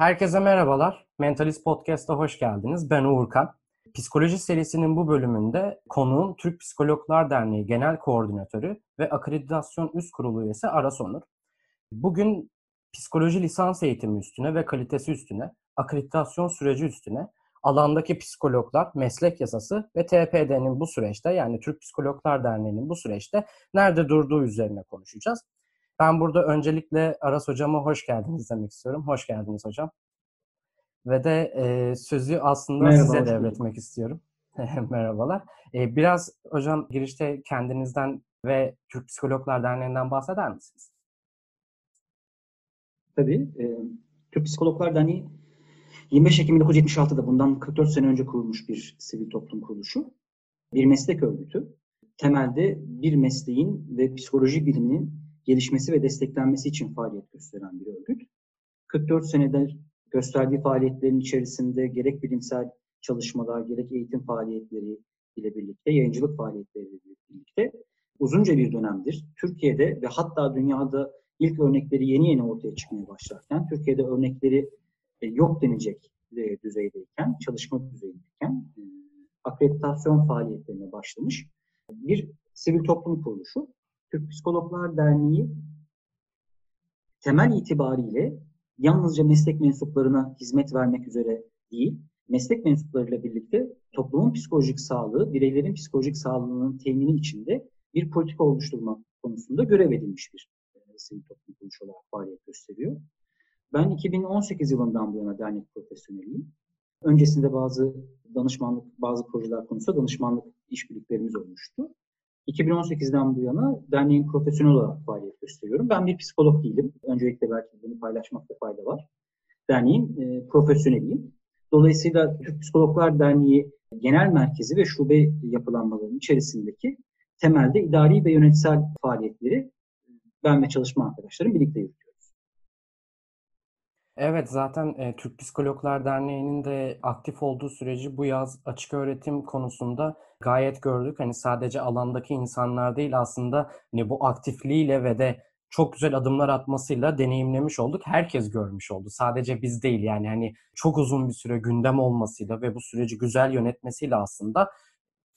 Herkese merhabalar. Mentalist Podcast'a hoş geldiniz. Ben Uğurkan. Psikoloji serisinin bu bölümünde konuğum Türk Psikologlar Derneği Genel Koordinatörü ve Akreditasyon Üst Kurulu üyesi Aras Onur. Bugün psikoloji lisans eğitimi üstüne ve kalitesi üstüne, akreditasyon süreci üstüne, alandaki psikologlar, meslek yasası ve TPD'nin bu süreçte yani Türk Psikologlar Derneği'nin bu süreçte nerede durduğu üzerine konuşacağız. Ben burada öncelikle Aras Hocam'a hoş geldiniz demek istiyorum. Hoş geldiniz hocam. Ve de e, sözü aslında Merhaba, size devretmek istiyorum. Merhabalar. E, biraz hocam girişte kendinizden ve Türk Psikologlar Derneği'nden bahseder misiniz? Tabii. E, Türk Psikologlar Derneği 25 Ekim 1976'da bundan 44 sene önce kurulmuş bir sivil toplum kuruluşu. Bir meslek örgütü. Temelde bir mesleğin ve psikoloji biliminin gelişmesi ve desteklenmesi için faaliyet gösteren bir örgüt. 44 senedir gösterdiği faaliyetlerin içerisinde gerek bilimsel çalışmalar, gerek eğitim faaliyetleri ile birlikte, yayıncılık faaliyetleri ile birlikte uzunca bir dönemdir Türkiye'de ve hatta dünyada ilk örnekleri yeni yeni ortaya çıkmaya başlarken, Türkiye'de örnekleri e, yok denecek e, düzeydeyken, çalışma düzeyindeyken e, akreditasyon faaliyetlerine başlamış bir sivil toplum kuruluşu. Türk Psikologlar Derneği temel itibariyle yalnızca meslek mensuplarına hizmet vermek üzere değil, meslek mensuplarıyla birlikte toplumun psikolojik sağlığı, bireylerin psikolojik sağlığının temini içinde bir politika oluşturma konusunda görev edilmiş bir e, sivil toplum kuruluşu olarak faaliyet gösteriyor. Ben 2018 yılından bu yana dernek profesyoneliyim. Öncesinde bazı danışmanlık, bazı projeler konusunda danışmanlık işbirliklerimiz olmuştu. 2018'den bu yana derneğin profesyonel olarak faaliyet gösteriyorum. Ben bir psikolog değilim. Öncelikle belki bunu paylaşmakta fayda var. Derneğin e, profesyoneliyim. Dolayısıyla Türk Psikologlar Derneği genel merkezi ve şube yapılanmalarının içerisindeki temelde idari ve yönetsel faaliyetleri ben ve çalışma arkadaşlarım birlikte yürütüyoruz. Evet zaten e, Türk Psikologlar Derneği'nin de aktif olduğu süreci bu yaz açık öğretim konusunda gayet gördük. Hani sadece alandaki insanlar değil aslında hani bu aktifliğiyle ve de çok güzel adımlar atmasıyla deneyimlemiş olduk. Herkes görmüş oldu. Sadece biz değil yani hani çok uzun bir süre gündem olmasıyla ve bu süreci güzel yönetmesiyle aslında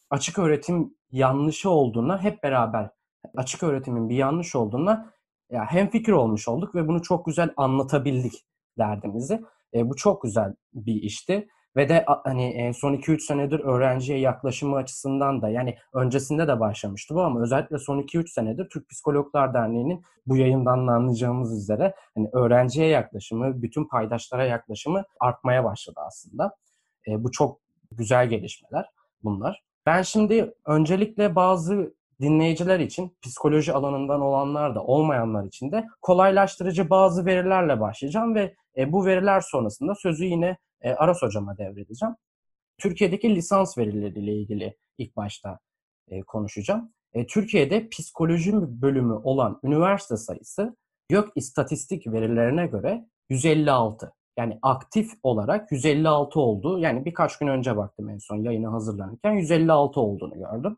açık öğretim yanlışı olduğuna hep beraber açık öğretimin bir yanlış olduğuna ya hem fikir olmuş olduk ve bunu çok güzel anlatabildik derdimizi. E, bu çok güzel bir işti. Ve de hani e, son 2-3 senedir öğrenciye yaklaşımı açısından da yani öncesinde de başlamıştı bu ama özellikle son 2-3 senedir Türk Psikologlar Derneği'nin bu yayından anlayacağımız üzere hani öğrenciye yaklaşımı, bütün paydaşlara yaklaşımı artmaya başladı aslında. E, bu çok güzel gelişmeler bunlar. Ben şimdi öncelikle bazı dinleyiciler için psikoloji alanından olanlar da olmayanlar için de kolaylaştırıcı bazı verilerle başlayacağım ve e, bu veriler sonrasında sözü yine e, Aras hocama devredeceğim. Türkiye'deki lisans verileriyle ilgili ilk başta e, konuşacağım. E, Türkiye'de psikoloji bölümü olan üniversite sayısı YÖK istatistik verilerine göre 156. Yani aktif olarak 156 oldu. Yani birkaç gün önce baktım en son yayına hazırlanırken 156 olduğunu gördüm.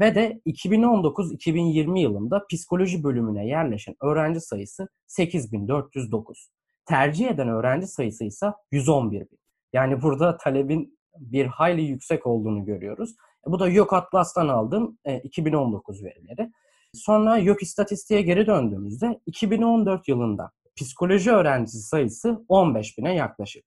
Ve de 2019-2020 yılında psikoloji bölümüne yerleşen öğrenci sayısı 8409. Tercih eden öğrenci sayısı ise 111 bin. Yani burada talebin bir hayli yüksek olduğunu görüyoruz. E, bu da YÖK Atlas'tan aldığım e, 2019 verileri. Sonra YÖK istatistiğe geri döndüğümüzde 2014 yılında psikoloji öğrencisi sayısı 15 bine yaklaşık.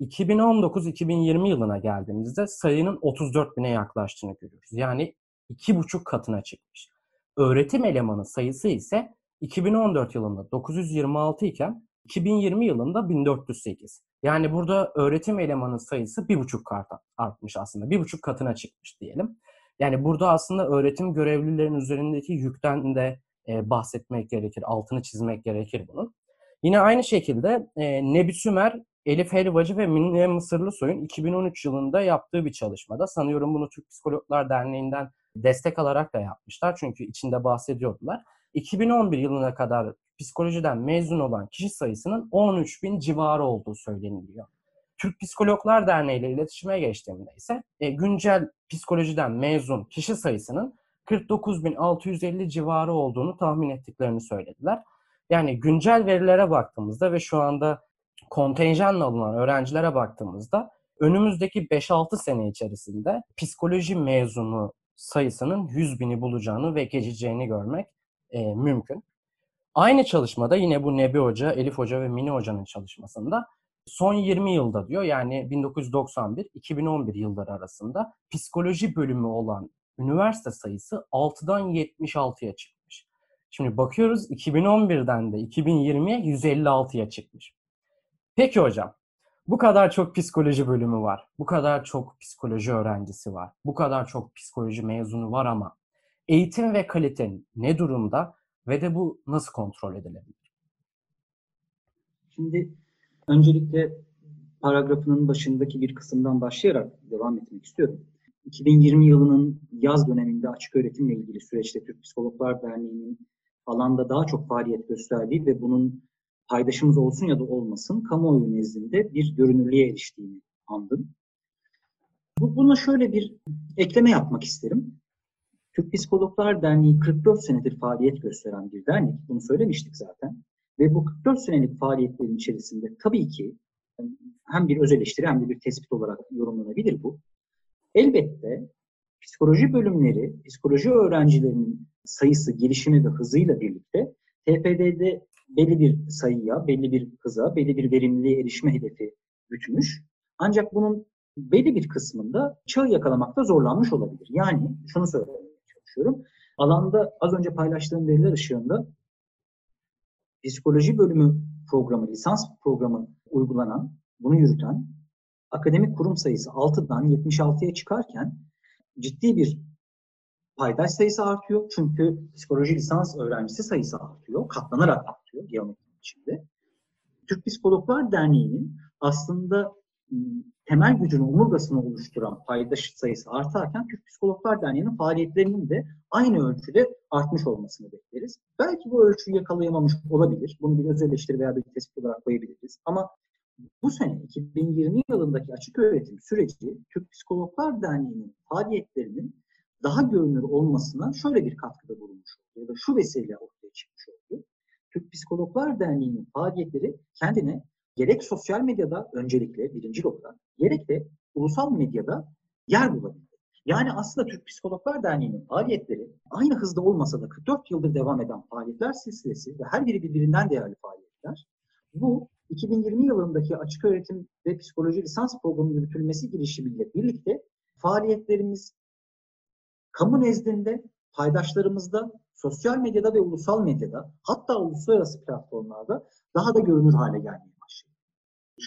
2019-2020 yılına geldiğimizde sayının 34 bine yaklaştığını görüyoruz. Yani iki buçuk katına çıkmış. Öğretim elemanı sayısı ise 2014 yılında 926 iken 2020 yılında 1408. Yani burada öğretim elemanı sayısı bir buçuk kat artmış aslında. Bir buçuk katına çıkmış diyelim. Yani burada aslında öğretim görevlilerinin üzerindeki yükten de e, bahsetmek gerekir. Altını çizmek gerekir bunun. Yine aynı şekilde e, Nebi Sümer, Elif Helvacı ve Mine Mısırlısoy'un 2013 yılında yaptığı bir çalışmada sanıyorum bunu Türk Psikologlar Derneği'nden destek alarak da yapmışlar. Çünkü içinde bahsediyordular. 2011 yılına kadar psikolojiden mezun olan kişi sayısının 13 bin civarı olduğu söyleniliyor. Türk Psikologlar Derneği ile iletişime geçtiğimde ise e, güncel psikolojiden mezun kişi sayısının 49.650 civarı olduğunu tahmin ettiklerini söylediler. Yani güncel verilere baktığımızda ve şu anda kontenjanla alınan öğrencilere baktığımızda önümüzdeki 5-6 sene içerisinde psikoloji mezunu sayısının 100 bini bulacağını ve geçeceğini görmek e, mümkün. Aynı çalışmada yine bu Nebi Hoca, Elif Hoca ve Mini Hoca'nın çalışmasında son 20 yılda diyor yani 1991-2011 yılları arasında psikoloji bölümü olan üniversite sayısı 6'dan 76'ya çıkmış. Şimdi bakıyoruz 2011'den de 2020'ye 156'ya çıkmış. Peki hocam bu kadar çok psikoloji bölümü var. Bu kadar çok psikoloji öğrencisi var. Bu kadar çok psikoloji mezunu var ama eğitim ve kalite ne durumda ve de bu nasıl kontrol edilebilir? Şimdi öncelikle paragrafının başındaki bir kısımdan başlayarak devam etmek istiyorum. 2020 yılının yaz döneminde açık öğretimle ilgili süreçte Türk Psikologlar Derneği'nin alanda daha çok faaliyet gösterdiği ve bunun paydaşımız olsun ya da olmasın kamuoyu nezdinde bir görünürlüğe eriştiğini andım. Buna şöyle bir ekleme yapmak isterim. Türk Psikologlar Derneği 44 senedir faaliyet gösteren bir dernek. Bunu söylemiştik zaten. Ve bu 44 senelik faaliyetlerin içerisinde tabii ki hem bir öz eleştiri hem de bir tespit olarak yorumlanabilir bu. Elbette psikoloji bölümleri, psikoloji öğrencilerinin sayısı, gelişimi ve hızıyla birlikte TPD'de belli bir sayıya, belli bir hıza, belli bir verimliliğe erişme hedefi gütmüş. Ancak bunun belli bir kısmında çağı yakalamakta zorlanmış olabilir. Yani şunu söylemeye çalışıyorum. Alanda az önce paylaştığım veriler ışığında psikoloji bölümü programı, lisans programı uygulanan, bunu yürüten akademik kurum sayısı 6'dan 76'ya çıkarken ciddi bir paydaş sayısı artıyor. Çünkü psikoloji lisans öğrencisi sayısı artıyor. Katlanarak artıyor geometri içinde. Türk Psikologlar Derneği'nin aslında temel gücünü, omurgasını oluşturan paydaş sayısı artarken Türk Psikologlar Derneği'nin faaliyetlerinin de aynı ölçüde artmış olmasını bekleriz. Belki bu ölçüyü yakalayamamış olabilir. Bunu bir öz eleştiri veya bir tespit olarak koyabiliriz. Ama bu sene 2020 yılındaki açık öğretim süreci Türk Psikologlar Derneği'nin faaliyetlerinin daha görünür olmasına şöyle bir katkıda bulunmuş oldu ya da şu vesileyle ortaya çıkmış oldu. Türk Psikologlar Derneği'nin faaliyetleri kendine gerek sosyal medyada öncelikle birinci olarak gerek de ulusal medyada yer bulabildi. Yani aslında Türk Psikologlar Derneği'nin faaliyetleri aynı hızda olmasa da 44 yıldır devam eden faaliyetler silsilesi ve her biri birbirinden değerli faaliyetler. Bu 2020 yılındaki açık öğretim ve psikoloji lisans programı yürütülmesi girişimiyle birlikte faaliyetlerimiz kamu nezdinde, paydaşlarımızda, sosyal medyada ve ulusal medyada hatta uluslararası platformlarda daha da görünür hale gelmeye.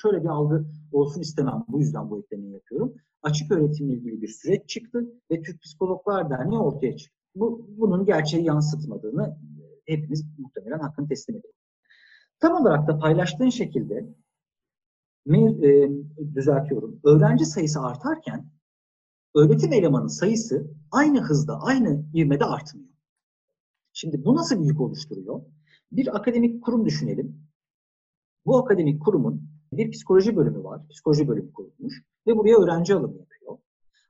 Şöyle bir algı olsun istemem. Bu yüzden bu eklemeyi yapıyorum. Açık öğretimle ilgili bir süreç çıktı ve Türk Psikologlar Derneği ortaya çıktı. Bu, bunun gerçeği yansıtmadığını hepimiz muhtemelen hakkını teslim edelim. Tam olarak da paylaştığın şekilde e, düzeltiyorum. Öğrenci sayısı artarken öğretim elemanın sayısı aynı hızda, aynı ivmede artmıyor. Şimdi bu nasıl bir yük oluşturuyor? Bir akademik kurum düşünelim. Bu akademik kurumun bir psikoloji bölümü var. Psikoloji bölümü kurulmuş ve buraya öğrenci alımı yapıyor.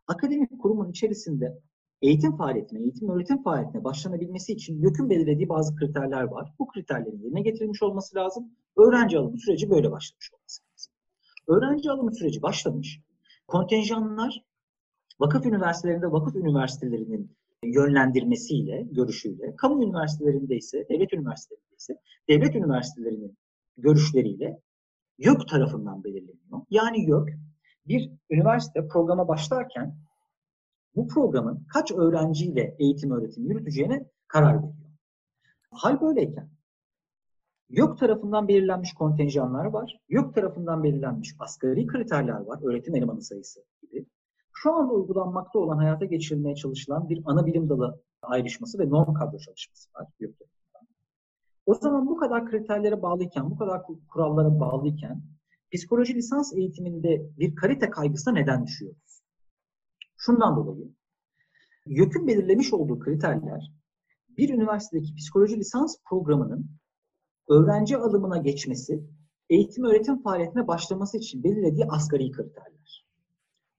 Akademik kurumun içerisinde eğitim faaliyetine, eğitim öğretim faaliyetine başlanabilmesi için YÖK'ün belirlediği bazı kriterler var. Bu kriterlerin yerine getirilmiş olması lazım. Öğrenci alımı süreci böyle başlamış olması lazım. Öğrenci alımı süreci başlamış. Kontenjanlar vakıf üniversitelerinde vakıf üniversitelerinin yönlendirmesiyle, görüşüyle, kamu üniversitelerinde ise, devlet üniversitelerinde ise devlet üniversitelerinin görüşleriyle YÖK tarafından belirleniyor. Yani YÖK bir üniversite programa başlarken bu programın kaç öğrenciyle eğitim öğretim yürüteceğine karar veriyor. Hal böyleyken YÖK tarafından belirlenmiş kontenjanlar var. YÖK tarafından belirlenmiş asgari kriterler var. Öğretim elemanı sayısı gibi. Şu anda uygulanmakta olan hayata geçirilmeye çalışılan bir ana bilim dalı ayrışması ve norm kadro çalışması var YÖK. O zaman bu kadar kriterlere bağlıyken, bu kadar kurallara bağlıyken psikoloji lisans eğitiminde bir kalite kaygısına neden düşüyoruz? Şundan dolayı YÖK'ün belirlemiş olduğu kriterler bir üniversitedeki psikoloji lisans programının öğrenci alımına geçmesi, eğitim öğretim faaliyetine başlaması için belirlediği asgari kriterler.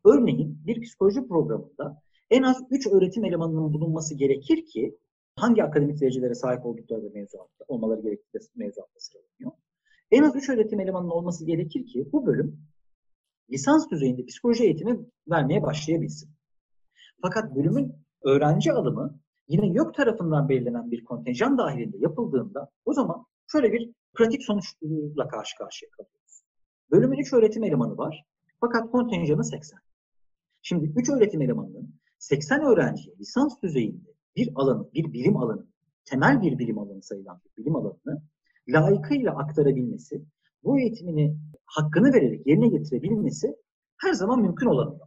Örneğin bir psikoloji programında en az 3 öğretim elemanının bulunması gerekir ki hangi akademik derecelere sahip oldukları da mevzuatta, olmaları gerektiği de mevzuatta sıralanıyor. En az 3 öğretim elemanının olması gerekir ki bu bölüm lisans düzeyinde psikoloji eğitimi vermeye başlayabilsin. Fakat bölümün öğrenci alımı yine YÖK tarafından belirlenen bir kontenjan dahilinde yapıldığında o zaman şöyle bir pratik sonuçla karşı karşıya kalıyoruz. Bölümün 3 öğretim elemanı var fakat kontenjanı 80. Şimdi 3 öğretim elemanının 80 öğrenciye lisans düzeyinde bir alanı, bir bilim alanı, temel bir bilim alanı sayılan bir bilim alanını layıkıyla aktarabilmesi, bu eğitimini hakkını vererek yerine getirebilmesi her zaman mümkün olamıyor.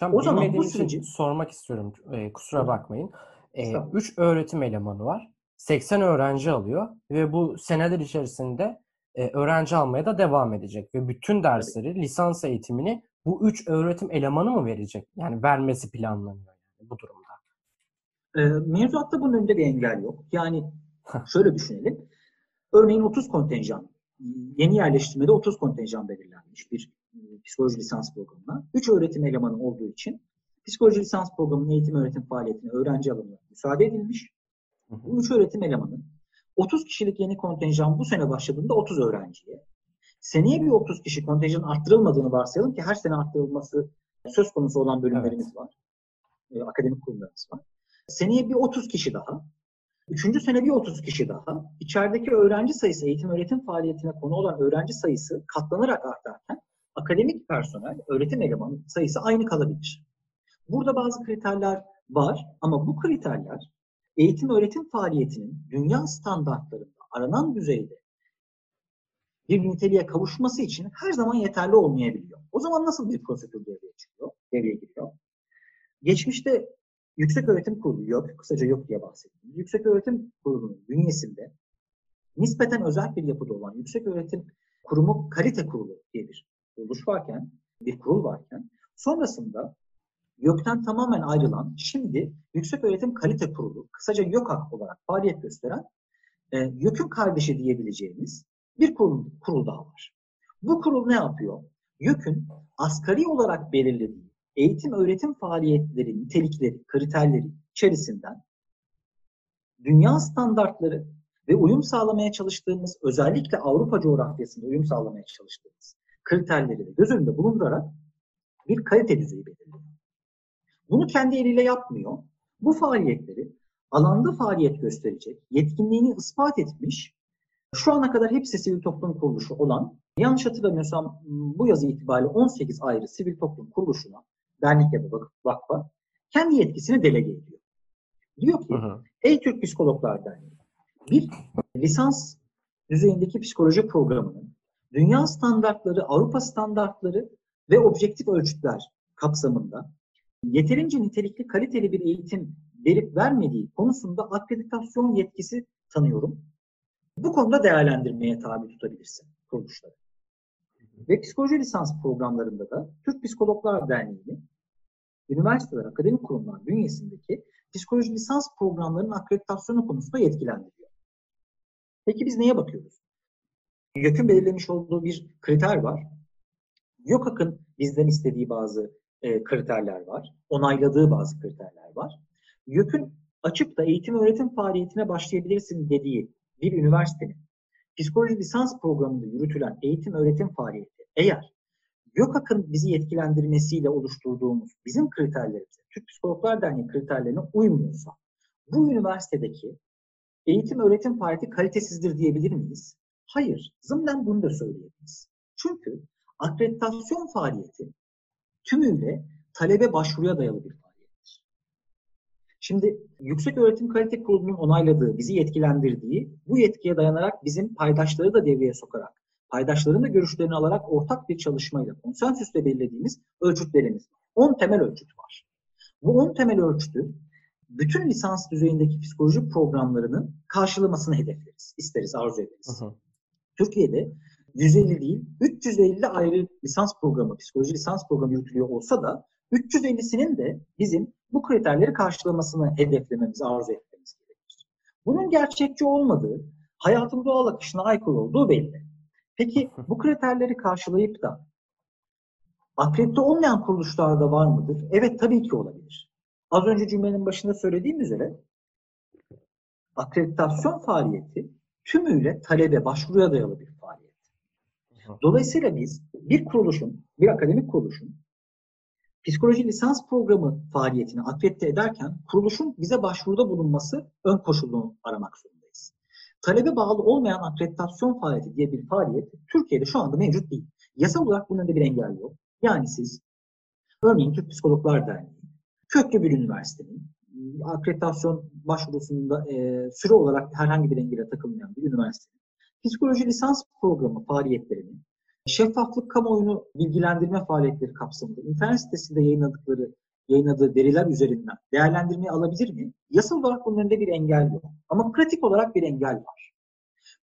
Hocam O zaman bu süreci sormak istiyorum. Ee, kusura bakmayın. Estağfurullah. 3 öğretim elemanı var. 80 öğrenci alıyor ve bu seneler içerisinde e, öğrenci almaya da devam edecek ve bütün dersleri, lisans eğitimini bu 3 öğretim elemanı mı verecek? Yani vermesi planlanıyor yani bu durumda. E, mevzuatta bunun önünde bir engel yok. Yani şöyle düşünelim. Örneğin 30 kontenjan, yeni yerleştirmede 30 kontenjan belirlenmiş bir e, psikoloji lisans programına. 3 öğretim elemanı olduğu için psikoloji lisans programının eğitim öğretim faaliyetine öğrenci alımına müsaade edilmiş. Bu 3 öğretim elemanı 30 kişilik yeni kontenjan bu sene başladığında 30 öğrenciye. Seneye bir 30 kişi kontenjanın arttırılmadığını varsayalım ki her sene arttırılması söz konusu olan bölümlerimiz var. E, akademik kurumlarımız var. Seneye bir 30 kişi daha. Üçüncü sene bir 30 kişi daha. İçerideki öğrenci sayısı, eğitim öğretim faaliyetine konu olan öğrenci sayısı katlanarak artarken akademik personel, öğretim elemanı sayısı aynı kalabilir. Burada bazı kriterler var ama bu kriterler eğitim öğretim faaliyetinin dünya standartlarında aranan düzeyde bir niteliğe kavuşması için her zaman yeterli olmayabiliyor. O zaman nasıl bir prosedür devreye çıkıyor, devreye giriyor? Geçmişte Yüksek Öğretim Kurulu yok, kısaca yok diye bahsettim. Yüksek Öğretim Kurulu'nun bünyesinde nispeten özel bir yapıda olan Yüksek Öğretim Kurumu Kalite Kurulu diye bir kuruluş varken, bir kurul varken sonrasında YÖK'ten tamamen ayrılan şimdi Yüksek Öğretim Kalite Kurulu, kısaca YÖKAK olarak faaliyet gösteren e, YÖK'ün kardeşi diyebileceğimiz bir kurul, kurul daha var. Bu kurul ne yapıyor? YÖK'ün asgari olarak belirlediği eğitim öğretim faaliyetleri, nitelikleri, kriterleri içerisinden dünya standartları ve uyum sağlamaya çalıştığımız, özellikle Avrupa coğrafyasında uyum sağlamaya çalıştığımız kriterleri de göz önünde bulundurarak bir kalite düzeyi belirliyor. Bunu kendi eliyle yapmıyor. Bu faaliyetleri alanda faaliyet gösterecek, yetkinliğini ispat etmiş, şu ana kadar hepsi sivil toplum kuruluşu olan, yanlış hatırlamıyorsam bu yazı itibariyle 18 ayrı sivil toplum kuruluşuna, dernek ya da vakfa, kendi yetkisini delege ediyor. Diyor ki, hı. Ey Türk Psikologlar Derneği, bir lisans düzeyindeki psikoloji programının dünya standartları, Avrupa standartları ve objektif ölçütler kapsamında yeterince nitelikli, kaliteli bir eğitim verip vermediği konusunda akreditasyon yetkisi tanıyorum. Bu konuda değerlendirmeye tabi tutabilirsin kuruluşları. Ve psikoloji lisans programlarında da Türk Psikologlar Derneği'ni üniversiteler, akademik kurumlar bünyesindeki psikoloji lisans programlarının akreditasyonu konusunda yetkilendiriyor. Peki biz neye bakıyoruz? YÖK'ün belirlemiş olduğu bir kriter var. YÖKAK'ın bizden istediği bazı e, kriterler var. Onayladığı bazı kriterler var. YÖK'ün açıp da eğitim öğretim faaliyetine başlayabilirsin dediği bir üniversitenin psikoloji lisans programında yürütülen eğitim öğretim faaliyeti eğer YÖKAK'ın bizi yetkilendirmesiyle oluşturduğumuz bizim kriterlerimize, Türk Psikologlar Derneği kriterlerine uymuyorsa bu üniversitedeki eğitim öğretim faaliyeti kalitesizdir diyebilir miyiz? Hayır. Zımnen bunu da söyleyebiliriz. Çünkü akreditasyon faaliyeti tümüyle talebe başvuruya dayalı bir faaliyettir. Şimdi Yüksek Öğretim Kalite Kurulu'nun onayladığı, bizi yetkilendirdiği, bu yetkiye dayanarak bizim paydaşları da devreye sokarak, paydaşların da görüşlerini alarak ortak bir çalışmayla, konsensüsle belirlediğimiz ölçütlerimiz var. 10 temel ölçüt var. Bu 10 temel ölçütü bütün lisans düzeyindeki psikoloji programlarının karşılamasını hedefleriz, isteriz, arzu ederiz. Türkiye'de 150 değil, 350 ayrı lisans programı, psikoloji lisans programı yürütülüyor olsa da 350'sinin de bizim bu kriterleri karşılamasını hedeflememiz, arzu etmemiz gerekir. Bunun gerçekçi olmadığı, hayatın doğal akışına aykırı olduğu belli. Peki bu kriterleri karşılayıp da akredite olmayan kuruluşlarda var mıdır? Evet tabii ki olabilir. Az önce cümlenin başında söylediğim üzere akreditasyon faaliyeti tümüyle talebe, başvuruya dayalı bir faaliyet. Dolayısıyla biz bir kuruluşun, bir akademik kuruluşun psikoloji lisans programı faaliyetini akredite ederken kuruluşun bize başvuruda bulunması ön koşulunu aramak zorundayız. Talebe bağlı olmayan akreditasyon faaliyeti diye bir faaliyet Türkiye'de şu anda mevcut değil. Yasal olarak bunun önünde bir engel yok. Yani siz örneğin Türk Psikologlar Derneği, köklü bir üniversitenin akreditasyon başvurusunda e, süre olarak herhangi bir engele takılmayan bir üniversitenin psikoloji lisans programı faaliyetlerini şeffaflık kamuoyunu bilgilendirme faaliyetleri kapsamında internet sitesinde yayınladıkları yayınladığı veriler üzerinden değerlendirmeyi alabilir mi? Yasal olarak bunun önünde bir engel yok. Ama pratik olarak bir engel var.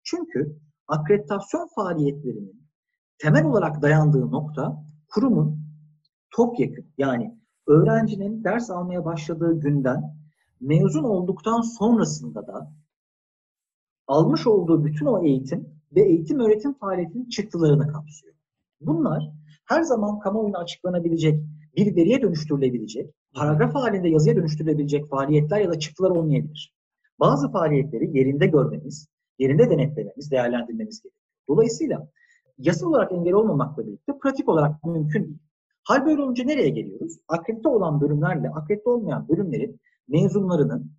Çünkü akreditasyon faaliyetlerinin temel olarak dayandığı nokta kurumun topyekun yani öğrencinin ders almaya başladığı günden mezun olduktan sonrasında da almış olduğu bütün o eğitim ve eğitim öğretim faaliyetinin çıktılarını kapsıyor. Bunlar her zaman kamuoyuna açıklanabilecek, bir veriye dönüştürülebilecek, paragraf halinde yazıya dönüştürülebilecek faaliyetler ya da çıktılar olmayabilir. Bazı faaliyetleri yerinde görmemiz, yerinde denetlememiz, değerlendirmemiz gerekiyor. Dolayısıyla yasal olarak engel olmamakla birlikte pratik olarak mümkün değil. Hal böyle olunca nereye geliyoruz? Akredite olan bölümlerle akredite olmayan bölümlerin mezunlarının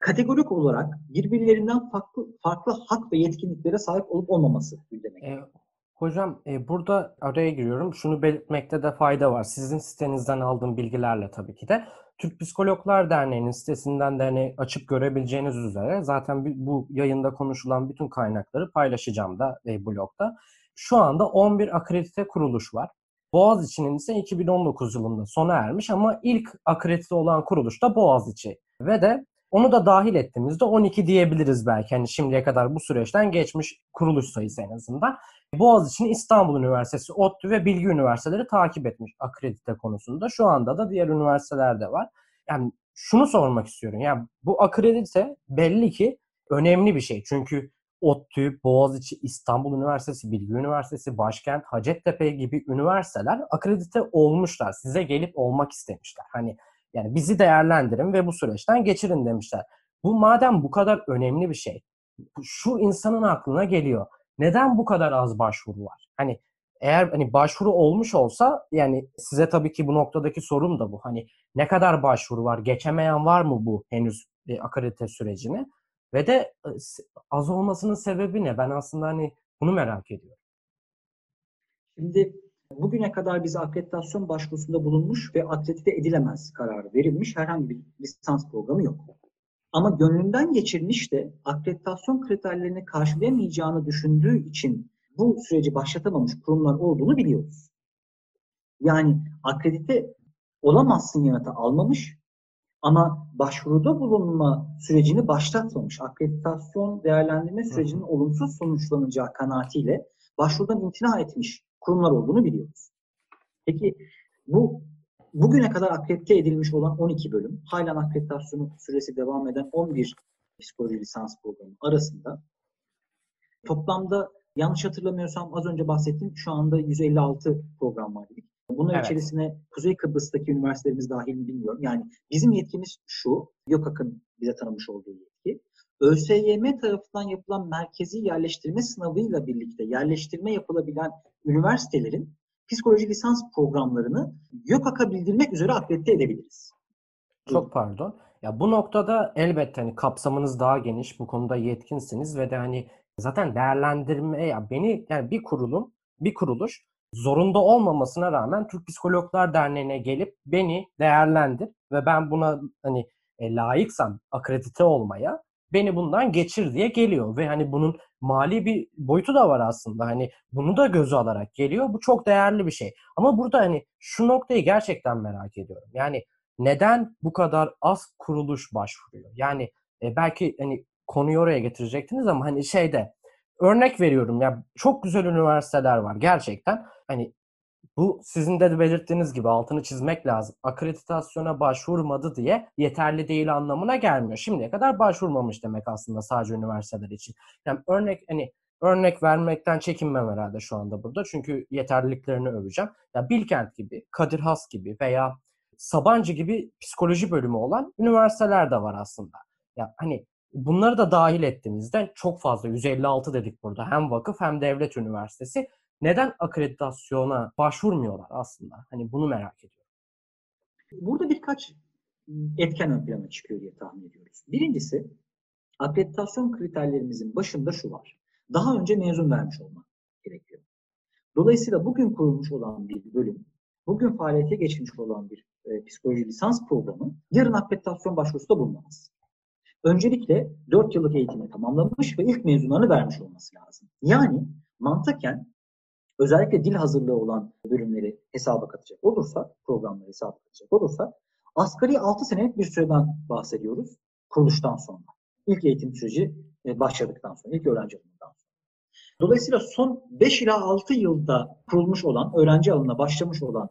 kategorik olarak birbirlerinden farklı farklı hak ve yetkinliklere sahip olup olmaması gündeme E, hocam e, burada araya giriyorum. Şunu belirtmekte de fayda var. Sizin sitenizden aldığım bilgilerle tabii ki de. Türk Psikologlar Derneği'nin sitesinden de hani açıp görebileceğiniz üzere zaten bu yayında konuşulan bütün kaynakları paylaşacağım da e, blogda. Şu anda 11 akredite kuruluş var. Boğaziçi'nin ise 2019 yılında sona ermiş ama ilk akredite olan kuruluş da Boğaziçi. Ve de onu da dahil ettiğimizde 12 diyebiliriz belki. Hani şimdiye kadar bu süreçten geçmiş kuruluş sayısı en azından. Boğaziçi'ni İstanbul Üniversitesi, ODTÜ ve Bilgi Üniversiteleri takip etmiş akredite konusunda. Şu anda da diğer üniversiteler de var. Yani şunu sormak istiyorum. Yani bu akredite belli ki önemli bir şey. Çünkü ODTÜ, Boğaziçi, İstanbul Üniversitesi, Bilgi Üniversitesi, Başkent, Hacettepe gibi üniversiteler akredite olmuşlar. Size gelip olmak istemişler. Hani yani bizi değerlendirin ve bu süreçten geçirin demişler. Bu madem bu kadar önemli bir şey, şu insanın aklına geliyor. Neden bu kadar az başvuru var? Hani eğer hani başvuru olmuş olsa yani size tabii ki bu noktadaki sorum da bu. Hani ne kadar başvuru var? Geçemeyen var mı bu henüz e, akredite sürecini? Ve de e, az olmasının sebebi ne? Ben aslında hani bunu merak ediyorum. Şimdi Bugüne kadar bize akreditasyon başvurusunda bulunmuş ve akredite edilemez kararı verilmiş herhangi bir lisans programı yok. Ama gönlünden geçirmiş de akreditasyon kriterlerini karşılayamayacağını düşündüğü için bu süreci başlatamamış kurumlar olduğunu biliyoruz. Yani akredite olamazsın yanıtı almamış ama başvuruda bulunma sürecini başlatmamış. Akreditasyon değerlendirme sürecinin olumsuz sonuçlanacağı kanaatiyle başvurudan imtina etmiş kurumlar olduğunu biliyoruz. Peki bu bugüne kadar akredite edilmiş olan 12 bölüm, halen akreditasyonu süresi devam eden 11 psikoloji lisans programı arasında toplamda yanlış hatırlamıyorsam az önce bahsettiğim şu anda 156 program var dedik. Bunlar evet. içerisine Kuzey Kıbrıs'taki üniversitelerimiz dahil mi bilmiyorum. Yani bizim yetkimiz şu, YÖKAK'ın bize tanımış olduğu yetki. ÖSYM tarafından yapılan merkezi yerleştirme sınavıyla birlikte yerleştirme yapılabilen üniversitelerin psikoloji lisans programlarını YÖKAK'a bildirmek üzere akredite edebiliriz. Çok pardon. Ya bu noktada elbette hani kapsamınız daha geniş, bu konuda yetkinsiniz ve de hani zaten değerlendirme ya beni yani bir kurulum, bir kuruluş zorunda olmamasına rağmen Türk Psikologlar Derneği'ne gelip beni değerlendir ve ben buna hani e, layıksam akredite olmaya beni bundan geçir diye geliyor ve hani bunun mali bir boyutu da var aslında. Hani bunu da göze alarak geliyor. Bu çok değerli bir şey. Ama burada hani şu noktayı gerçekten merak ediyorum. Yani neden bu kadar az kuruluş başvuruyor? Yani e, belki hani konuyu oraya getirecektiniz ama hani şeyde örnek veriyorum ya çok güzel üniversiteler var gerçekten. Hani bu sizin de belirttiğiniz gibi altını çizmek lazım. Akreditasyona başvurmadı diye yeterli değil anlamına gelmiyor. Şimdiye kadar başvurmamış demek aslında sadece üniversiteler için. Yani örnek hani örnek vermekten çekinmem herhalde şu anda burada. Çünkü yeterliliklerini öveceğim. Ya Bilkent gibi, Kadir Has gibi veya Sabancı gibi psikoloji bölümü olan üniversiteler de var aslında. Ya hani Bunları da dahil ettiğimizde çok fazla 156 dedik burada hem vakıf hem devlet üniversitesi neden akreditasyona başvurmuyorlar aslında? Hani bunu merak ediyorum. Burada birkaç etken ön plana çıkıyor diye tahmin ediyoruz. Birincisi akreditasyon kriterlerimizin başında şu var. Daha önce mezun vermiş olmak gerekiyor. Dolayısıyla bugün kurulmuş olan bir bölüm, bugün faaliyete geçmiş olan bir e, psikoloji lisans programı yarın akreditasyon başvurusu bulunamaz. Öncelikle 4 yıllık eğitimi tamamlamış ve ilk mezunlarını vermiş olması lazım. Yani mantıken özellikle dil hazırlığı olan bölümleri hesaba katacak olursa, programları hesaba katacak olursa asgari 6 senelik bir süreden bahsediyoruz kuruluştan sonra. İlk eğitim süreci e, başladıktan sonra, ilk öğrenci alımından sonra. Dolayısıyla son 5 ila 6 yılda kurulmuş olan, öğrenci alımına başlamış olan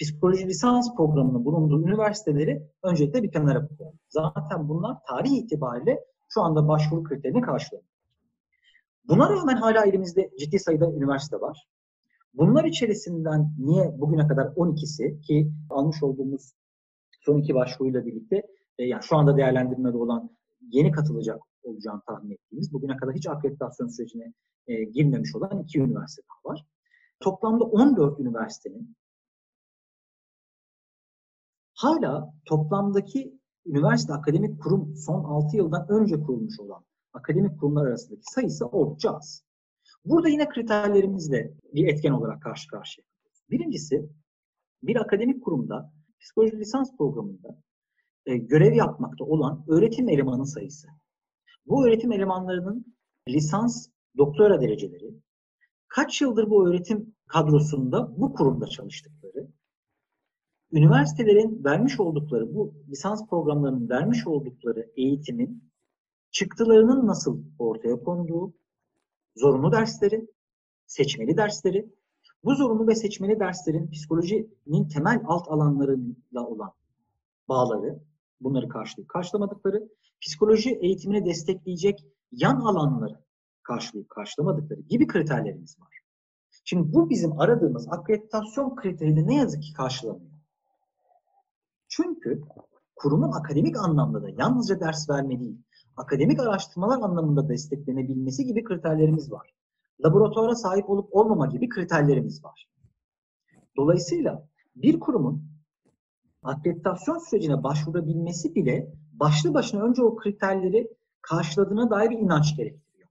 psikoloji lisans programının bulunduğu üniversiteleri öncelikle bir kenara koyalım. Zaten bunlar tarih itibariyle şu anda başvuru kriterini karşılıyor. Buna rağmen hala elimizde ciddi sayıda üniversite var. Bunlar içerisinden niye bugüne kadar 12'si ki almış olduğumuz son iki başvuruyla birlikte e, yani şu anda değerlendirmede olan yeni katılacak olacağını tahmin ettiğimiz, bugüne kadar hiç akreditasyon sürecine e, girmemiş olan iki üniversite daha var. Toplamda 14 üniversitenin hala toplamdaki üniversite akademik kurum son 6 yıldan önce kurulmuş olan akademik kurumlar arasındaki sayısı oldukça az. Burada yine kriterlerimizle bir etken olarak karşı karşıya. Birincisi bir akademik kurumda psikoloji lisans programında e, görev yapmakta olan öğretim elemanı sayısı. Bu öğretim elemanlarının lisans, doktora dereceleri, kaç yıldır bu öğretim kadrosunda bu kurumda çalıştıkları, üniversitelerin vermiş oldukları, bu lisans programlarının vermiş oldukları eğitimin çıktılarının nasıl ortaya konduğu, zorunlu dersleri, seçmeli dersleri, bu zorunlu ve seçmeli derslerin psikolojinin temel alt alanlarıyla olan bağları, bunları karşılayıp karşılamadıkları, psikoloji eğitimini destekleyecek yan alanları karşılayıp karşılamadıkları gibi kriterlerimiz var. Şimdi bu bizim aradığımız akreditasyon kriterini ne yazık ki karşılamıyor. Çünkü kurumun akademik anlamda da yalnızca ders verme değil, akademik araştırmalar anlamında desteklenebilmesi gibi kriterlerimiz var. Laboratuvara sahip olup olmama gibi kriterlerimiz var. Dolayısıyla bir kurumun akreditasyon sürecine başvurabilmesi bile başlı başına önce o kriterleri karşıladığına dair bir inanç gerektiriyor.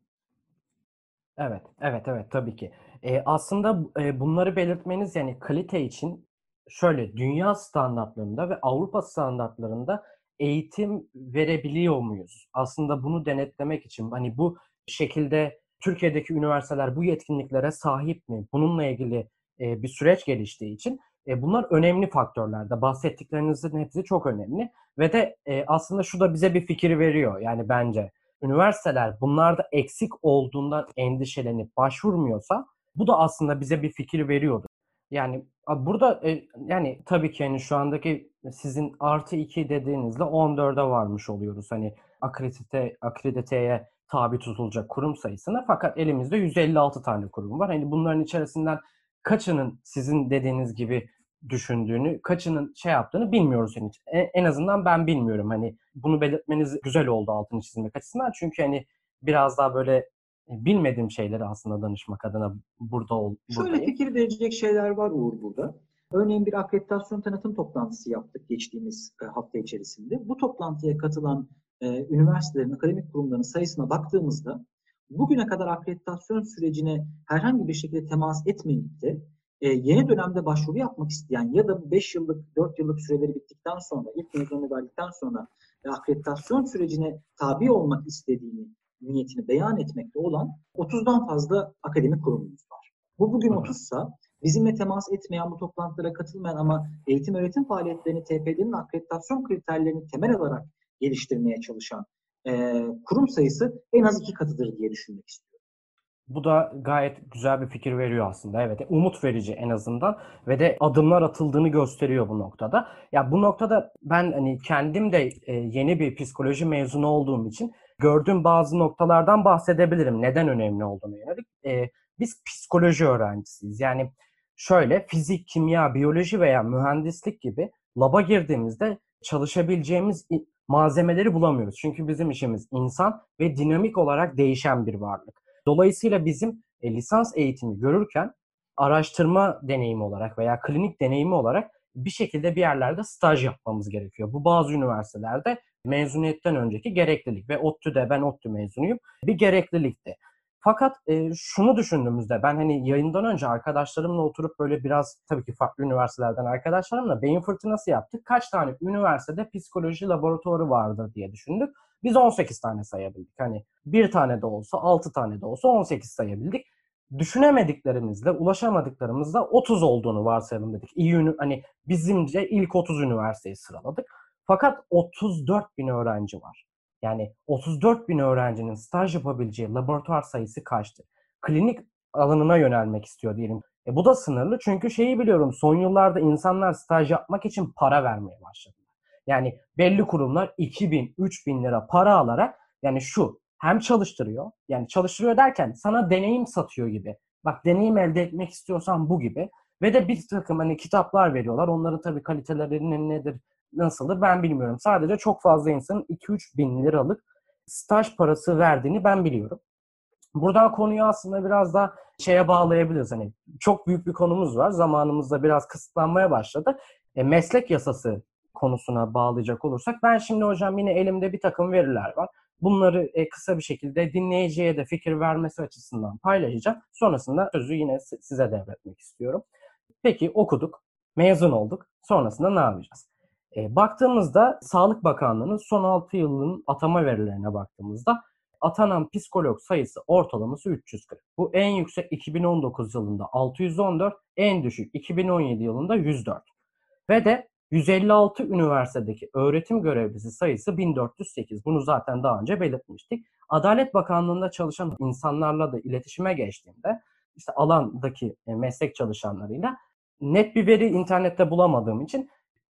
Evet, evet, evet tabii ki. Ee, aslında e, bunları belirtmeniz yani kalite için şöyle dünya standartlarında ve Avrupa standartlarında eğitim verebiliyor muyuz? Aslında bunu denetlemek için hani bu şekilde Türkiye'deki üniversiteler bu yetkinliklere sahip mi? Bununla ilgili e, bir süreç geliştiği için e, bunlar önemli faktörlerde. Bahsettiklerinizin hepsi çok önemli ve de e, aslında şu da bize bir fikir veriyor. Yani bence üniversiteler bunlarda eksik olduğundan endişelenip başvurmuyorsa bu da aslında bize bir fikir veriyordu. Yani burada e, yani tabii ki yani şu andaki sizin artı 2 dediğinizde 14'e varmış oluyoruz. Hani akredite akrediteye tabi tutulacak kurum sayısına. Fakat elimizde 156 tane kurum var. Hani bunların içerisinden kaçının sizin dediğiniz gibi düşündüğünü, kaçının şey yaptığını bilmiyoruz henüz. En azından ben bilmiyorum. Hani bunu belirtmeniz güzel oldu altını çizmek açısından. Çünkü hani biraz daha böyle bilmediğim şeyleri aslında danışmak adına burada ol. Şöyle buradayım. fikir verecek şeyler var Uğur burada. Örneğin bir akreditasyon tanıtım toplantısı yaptık geçtiğimiz e, hafta içerisinde. Bu toplantıya katılan e, üniversitelerin, akademik kurumların sayısına baktığımızda bugüne kadar akreditasyon sürecine herhangi bir şekilde temas etmeyip de e, yeni dönemde başvuru yapmak isteyen ya da 5 yıllık, 4 yıllık süreleri bittikten sonra, ilk mezunu verdikten sonra e, akreditasyon sürecine tabi olmak istediğini, niyetini beyan etmekte olan 30'dan fazla akademik kurumumuz var. Bu bugün 30 sa bizimle temas etmeyen, bu toplantılara katılmayan ama eğitim öğretim faaliyetlerini, TPD'nin akreditasyon kriterlerini temel alarak geliştirmeye çalışan e, kurum sayısı en az iki katıdır diye düşünmek istiyorum. Bu da gayet güzel bir fikir veriyor aslında. Evet, umut verici en azından ve de adımlar atıldığını gösteriyor bu noktada. Ya bu noktada ben hani kendim de yeni bir psikoloji mezunu olduğum için gördüğüm bazı noktalardan bahsedebilirim. Neden önemli olduğunu yönelik. E, biz psikoloji öğrencisiyiz. Yani şöyle fizik, kimya, biyoloji veya mühendislik gibi laba girdiğimizde çalışabileceğimiz malzemeleri bulamıyoruz. Çünkü bizim işimiz insan ve dinamik olarak değişen bir varlık. Dolayısıyla bizim e, lisans eğitimi görürken araştırma deneyimi olarak veya klinik deneyimi olarak bir şekilde bir yerlerde staj yapmamız gerekiyor. Bu bazı üniversitelerde mezuniyetten önceki gereklilik ve ODTÜ'de ben ODTÜ mezunuyum bir gereklilikti. Fakat e, şunu düşündüğümüzde ben hani yayından önce arkadaşlarımla oturup böyle biraz tabii ki farklı üniversitelerden arkadaşlarımla beyin fırtınası yaptık. Kaç tane üniversitede psikoloji laboratuvarı vardır diye düşündük. Biz 18 tane sayabildik. Hani bir tane de olsa 6 tane de olsa 18 sayabildik. Düşünemediklerimizle, ulaşamadıklarımızda 30 olduğunu varsayalım dedik. İyi hani bizimce ilk 30 üniversiteyi sıraladık. Fakat 34 bin öğrenci var. Yani 34 bin öğrencinin staj yapabileceği laboratuvar sayısı kaçtı? Klinik alanına yönelmek istiyor diyelim. E bu da sınırlı çünkü şeyi biliyorum son yıllarda insanlar staj yapmak için para vermeye başladı. Yani belli kurumlar 2000, 3000 lira para alarak yani şu hem çalıştırıyor yani çalıştırıyor derken sana deneyim satıyor gibi. Bak deneyim elde etmek istiyorsan bu gibi. Ve de bir takım hani kitaplar veriyorlar. Onların tabii kalitelerinin nedir nasıldır ben bilmiyorum. Sadece çok fazla insanın 2-3 bin liralık staj parası verdiğini ben biliyorum. Buradan konuyu aslında biraz da şeye bağlayabiliriz. Hani çok büyük bir konumuz var. Zamanımızda biraz kısıtlanmaya başladı. E, meslek yasası konusuna bağlayacak olursak ben şimdi hocam yine elimde bir takım veriler var. Bunları e, kısa bir şekilde dinleyiciye de fikir vermesi açısından paylaşacağım. Sonrasında sözü yine size devretmek istiyorum. Peki okuduk, mezun olduk. Sonrasında ne yapacağız? E, baktığımızda Sağlık Bakanlığı'nın son 6 yılın atama verilerine baktığımızda atanan psikolog sayısı ortalaması 340. Bu en yüksek 2019 yılında 614, en düşük 2017 yılında 104. Ve de 156 üniversitedeki öğretim görevlisi sayısı 1408. Bunu zaten daha önce belirtmiştik. Adalet Bakanlığı'nda çalışan insanlarla da iletişime geçtiğimde işte alandaki e, meslek çalışanlarıyla net bir veri internette bulamadığım için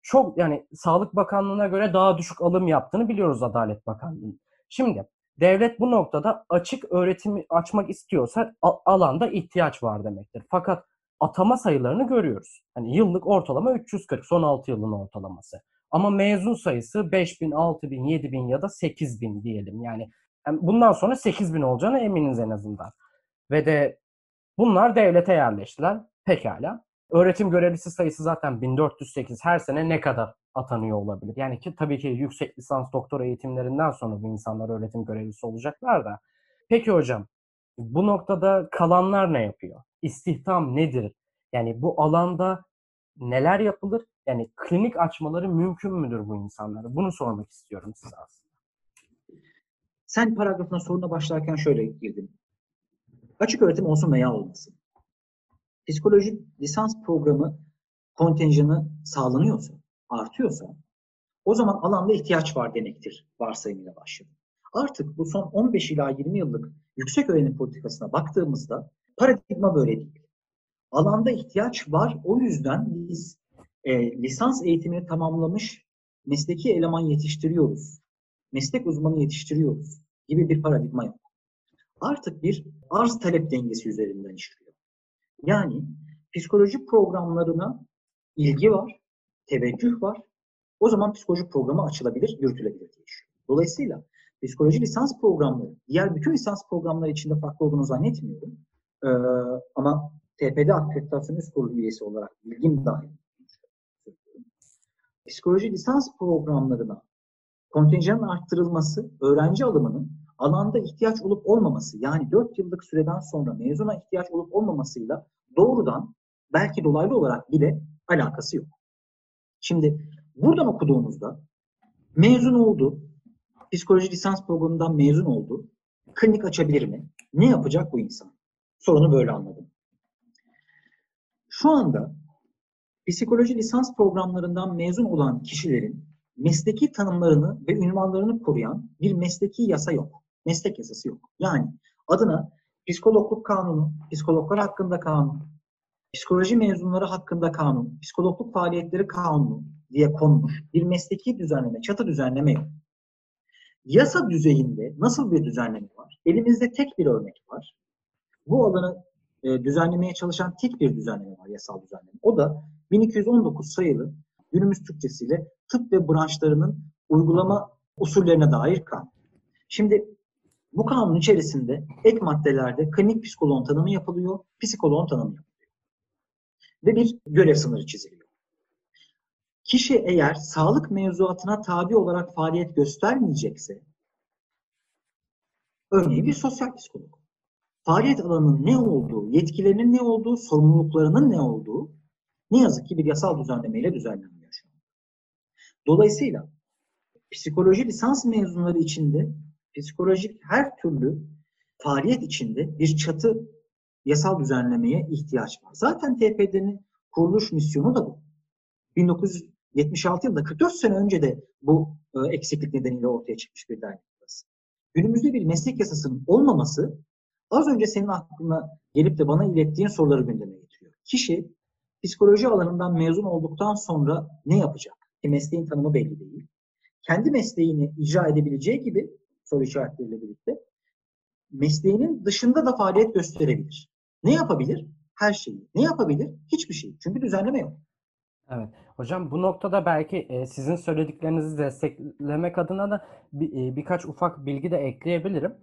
çok yani Sağlık Bakanlığı'na göre daha düşük alım yaptığını biliyoruz Adalet Bakanlığı'nın. Şimdi devlet bu noktada açık öğretimi açmak istiyorsa alanda ihtiyaç var demektir. Fakat atama sayılarını görüyoruz. Hani yıllık ortalama 340 son 6 yılın ortalaması. Ama mezun sayısı 5000, 6000, 7000 ya da 8000 diyelim. Yani, yani bundan sonra 8000 olacağına eminiz en azından. Ve de bunlar devlete yerleştiler. Pekala. Öğretim görevlisi sayısı zaten 1408 her sene ne kadar atanıyor olabilir? Yani ki tabii ki yüksek lisans doktora eğitimlerinden sonra bu insanlar öğretim görevlisi olacaklar da. Peki hocam bu noktada kalanlar ne yapıyor? İstihdam nedir? Yani bu alanda neler yapılır? Yani klinik açmaları mümkün müdür bu insanlara? Bunu sormak istiyorum size aslında. Sen paragrafına soruna başlarken şöyle girdin. Açık öğretim olsun veya olmasın psikoloji lisans programı kontenjanı sağlanıyorsa, artıyorsa o zaman alanda ihtiyaç var demektir varsayımıyla başladı. Artık bu son 15 ila 20 yıllık yüksek öğrenim politikasına baktığımızda paradigma böyle değil. Alanda ihtiyaç var. O yüzden biz e, lisans eğitimini tamamlamış mesleki eleman yetiştiriyoruz. Meslek uzmanı yetiştiriyoruz gibi bir paradigma yok. Artık bir arz talep dengesi üzerinden işliyor. Yani psikoloji programlarına ilgi var, teveccüh var. O zaman psikoloji programı açılabilir, yürütülebilir diye Dolayısıyla psikoloji lisans programları, diğer bütün lisans programları içinde farklı olduğunu zannetmiyorum. Ee, ama TPD Akreditasyon Üst Kurulu üyesi olarak bilgim dahil. Psikoloji lisans programlarına kontenjanın arttırılması, öğrenci alımının alanda ihtiyaç olup olmaması yani 4 yıllık süreden sonra mezuna ihtiyaç olup olmamasıyla doğrudan belki dolaylı olarak bile alakası yok. Şimdi buradan okuduğumuzda mezun oldu, psikoloji lisans programından mezun oldu, klinik açabilir mi? Ne yapacak bu insan? Sorunu böyle anladım. Şu anda psikoloji lisans programlarından mezun olan kişilerin mesleki tanımlarını ve ünvanlarını koruyan bir mesleki yasa yok. Meslek yasası yok. Yani adına psikologluk kanunu, psikologlar hakkında kanun, psikoloji mezunları hakkında kanun, psikologluk faaliyetleri kanunu diye konmuş bir mesleki düzenleme, çatı düzenleme yok. Yasa düzeyinde nasıl bir düzenleme var? Elimizde tek bir örnek var. Bu alanı e, düzenlemeye çalışan tek bir düzenleme var, yasal düzenleme. O da 1219 sayılı günümüz Türkçesiyle tıp ve branşlarının uygulama usullerine dair kanun. Şimdi bu kanun içerisinde ek maddelerde klinik psikoloğun tanımı yapılıyor, psikoloğun tanımı yapılıyor. Ve bir görev sınırı çiziliyor. Kişi eğer sağlık mevzuatına tabi olarak faaliyet göstermeyecekse, örneğin bir sosyal psikolog, faaliyet alanının ne olduğu, yetkilerinin ne olduğu, sorumluluklarının ne olduğu ne yazık ki bir yasal düzenlemeyle düzenlenmiyor şu an. Dolayısıyla psikoloji lisans mezunları içinde psikolojik her türlü faaliyet içinde bir çatı yasal düzenlemeye ihtiyaç var. Zaten TPD'nin kuruluş misyonu da bu. 1976 yılında 44 sene önce de bu e, eksiklik nedeniyle ortaya çıkmış bir dernek burası. Günümüzde bir meslek yasasının olmaması az önce senin aklına gelip de bana ilettiğin soruları gündeme getiriyor. Kişi psikoloji alanından mezun olduktan sonra ne yapacak? Ki mesleğin tanımı belli değil. Kendi mesleğini icra edebileceği gibi soru işaretleriyle birlikte mesleğinin dışında da faaliyet gösterebilir. Ne yapabilir? Her şeyi. Ne yapabilir? Hiçbir şey. Çünkü düzenleme yok. Evet. Hocam bu noktada belki e, sizin söylediklerinizi desteklemek adına da bir, e, birkaç ufak bilgi de ekleyebilirim.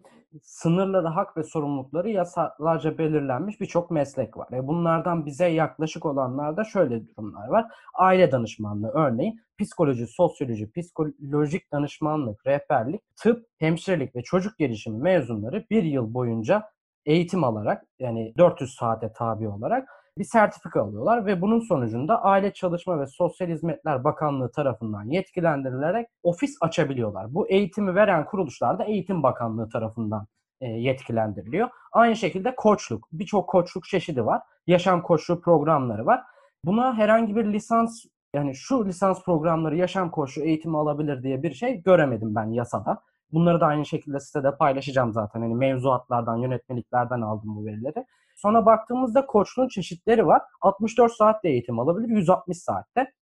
Sınırları, hak ve sorumlulukları yasalarca belirlenmiş birçok meslek var. E, bunlardan bize yaklaşık olanlarda şöyle durumlar var. Aile danışmanlığı örneğin psikoloji, sosyoloji, psikolojik danışmanlık, rehberlik, tıp, hemşirelik ve çocuk gelişimi mezunları bir yıl boyunca eğitim alarak yani 400 saate tabi olarak bir sertifika alıyorlar ve bunun sonucunda Aile Çalışma ve Sosyal Hizmetler Bakanlığı tarafından yetkilendirilerek ofis açabiliyorlar. Bu eğitimi veren kuruluşlar da Eğitim Bakanlığı tarafından e, yetkilendiriliyor. Aynı şekilde koçluk, birçok koçluk çeşidi var. Yaşam koçluğu programları var. Buna herhangi bir lisans yani şu lisans programları yaşam koçluğu eğitimi alabilir diye bir şey göremedim ben yasada. Bunları da aynı şekilde sitede paylaşacağım zaten. Hani mevzuatlardan, yönetmeliklerden aldım bu verileri. Sonra baktığımızda koçluğun çeşitleri var. 64 saatte eğitim alabilir, 160 saatte.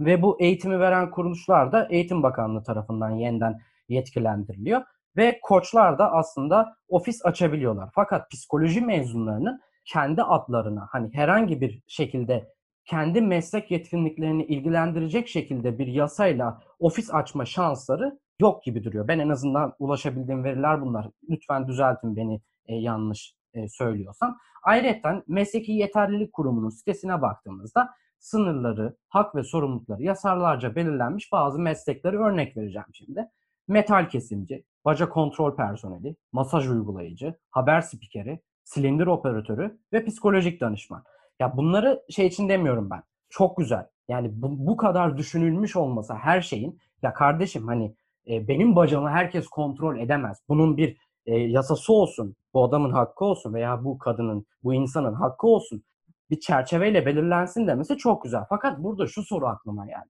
Ve bu eğitimi veren kuruluşlar da Eğitim Bakanlığı tarafından yeniden yetkilendiriliyor. Ve koçlar da aslında ofis açabiliyorlar. Fakat psikoloji mezunlarının kendi adlarına hani herhangi bir şekilde kendi meslek yetkinliklerini ilgilendirecek şekilde bir yasayla ofis açma şansları yok gibi duruyor. Ben en azından ulaşabildiğim veriler bunlar. Lütfen düzeltin beni e, yanlış e, söylüyorsam. Ayrıca Mesleki Yeterlilik Kurumu'nun sitesine baktığımızda sınırları, hak ve sorumlulukları yasalarca belirlenmiş bazı meslekleri örnek vereceğim şimdi. Metal kesimci, baca kontrol personeli, masaj uygulayıcı, haber spikeri, silindir operatörü ve psikolojik danışman. Ya bunları şey için demiyorum ben. Çok güzel. Yani bu, bu kadar düşünülmüş olmasa her şeyin ya kardeşim hani e, benim bacamı herkes kontrol edemez. Bunun bir e, yasası olsun, bu adamın hakkı olsun veya bu kadının, bu insanın hakkı olsun bir çerçeveyle belirlensin demesi çok güzel. Fakat burada şu soru aklıma geldi.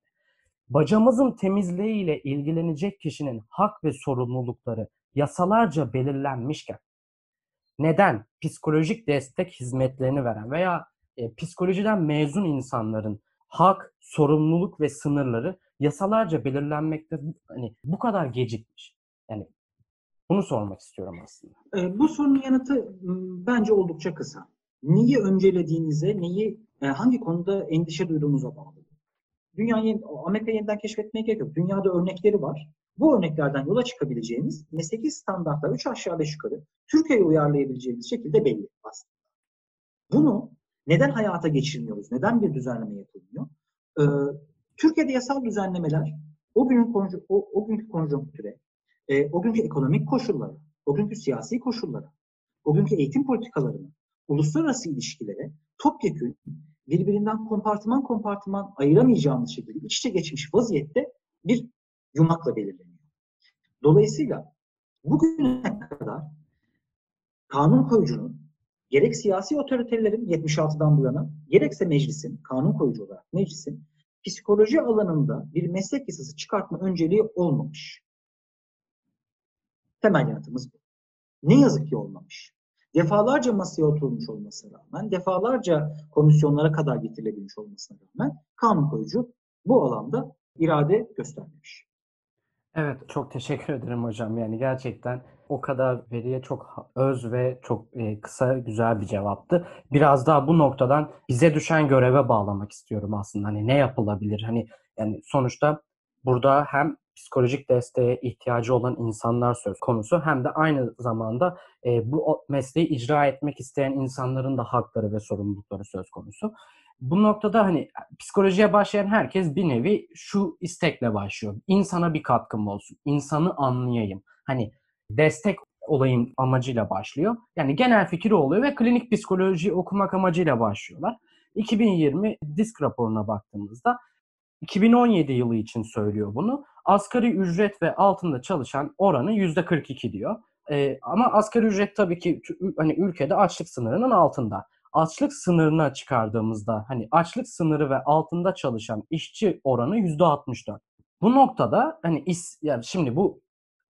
Bacamızın temizliğiyle ilgilenecek kişinin hak ve sorumlulukları yasalarca belirlenmişken neden psikolojik destek hizmetlerini veren veya e, psikolojiden mezun insanların hak, sorumluluk ve sınırları yasalarca belirlenmekte hani bu kadar gecikmiş. Yani bunu sormak istiyorum aslında. E, bu sorunun yanıtı bence oldukça kısa. Neyi öncelediğinize, neyi e, hangi konuda endişe duyduğunuza bağlı. Dünyayı, Amerika yeniden keşfetmeye gerek yok. Dünyada örnekleri var. Bu örneklerden yola çıkabileceğimiz mesleki standartlar 3 aşağı 5 yukarı Türkiye'ye uyarlayabileceğimiz şekilde belli aslında. Bunu neden hayata geçirmiyoruz? Neden bir düzenleme yapılmıyor? Ee, Türkiye'de yasal düzenlemeler o günün konju, o, o günkü konjonktüre, e, o günkü ekonomik koşullara, o günkü siyasi koşullara, o günkü eğitim politikalarına, uluslararası ilişkilere topyekün birbirinden kompartıman kompartıman ayıramayacağımız şekilde iç içe geçmiş vaziyette bir yumakla belirleniyor. Dolayısıyla bugüne kadar kanun koyucunun gerek siyasi otoritelerin 76'dan bu yana gerekse meclisin, kanun koyucu olarak meclisin psikoloji alanında bir meslek yasası çıkartma önceliği olmamış. Temel yanıtımız bu. Ne yazık ki olmamış. Defalarca masaya oturmuş olmasına rağmen, defalarca komisyonlara kadar getirilebilmiş olmasına rağmen kanun koyucu bu alanda irade göstermemiş. Evet, çok teşekkür ederim hocam. Yani gerçekten o kadar veriye çok öz ve çok e, kısa güzel bir cevaptı. Biraz daha bu noktadan bize düşen göreve bağlamak istiyorum aslında. Hani ne yapılabilir? Hani yani sonuçta burada hem psikolojik desteğe ihtiyacı olan insanlar söz konusu hem de aynı zamanda e, bu mesleği icra etmek isteyen insanların da hakları ve sorumlulukları söz konusu. Bu noktada hani psikolojiye başlayan herkes bir nevi şu istekle başlıyor. İnsana bir katkım olsun. insanı anlayayım. Hani destek olayım amacıyla başlıyor. Yani genel fikri oluyor ve klinik psikoloji okumak amacıyla başlıyorlar. 2020 disk raporuna baktığımızda 2017 yılı için söylüyor bunu. Asgari ücret ve altında çalışan oranı %42 diyor. Ee, ama asgari ücret tabii ki hani ülkede açlık sınırının altında. Açlık sınırına çıkardığımızda hani açlık sınırı ve altında çalışan işçi oranı %64. Bu noktada hani is, yani şimdi bu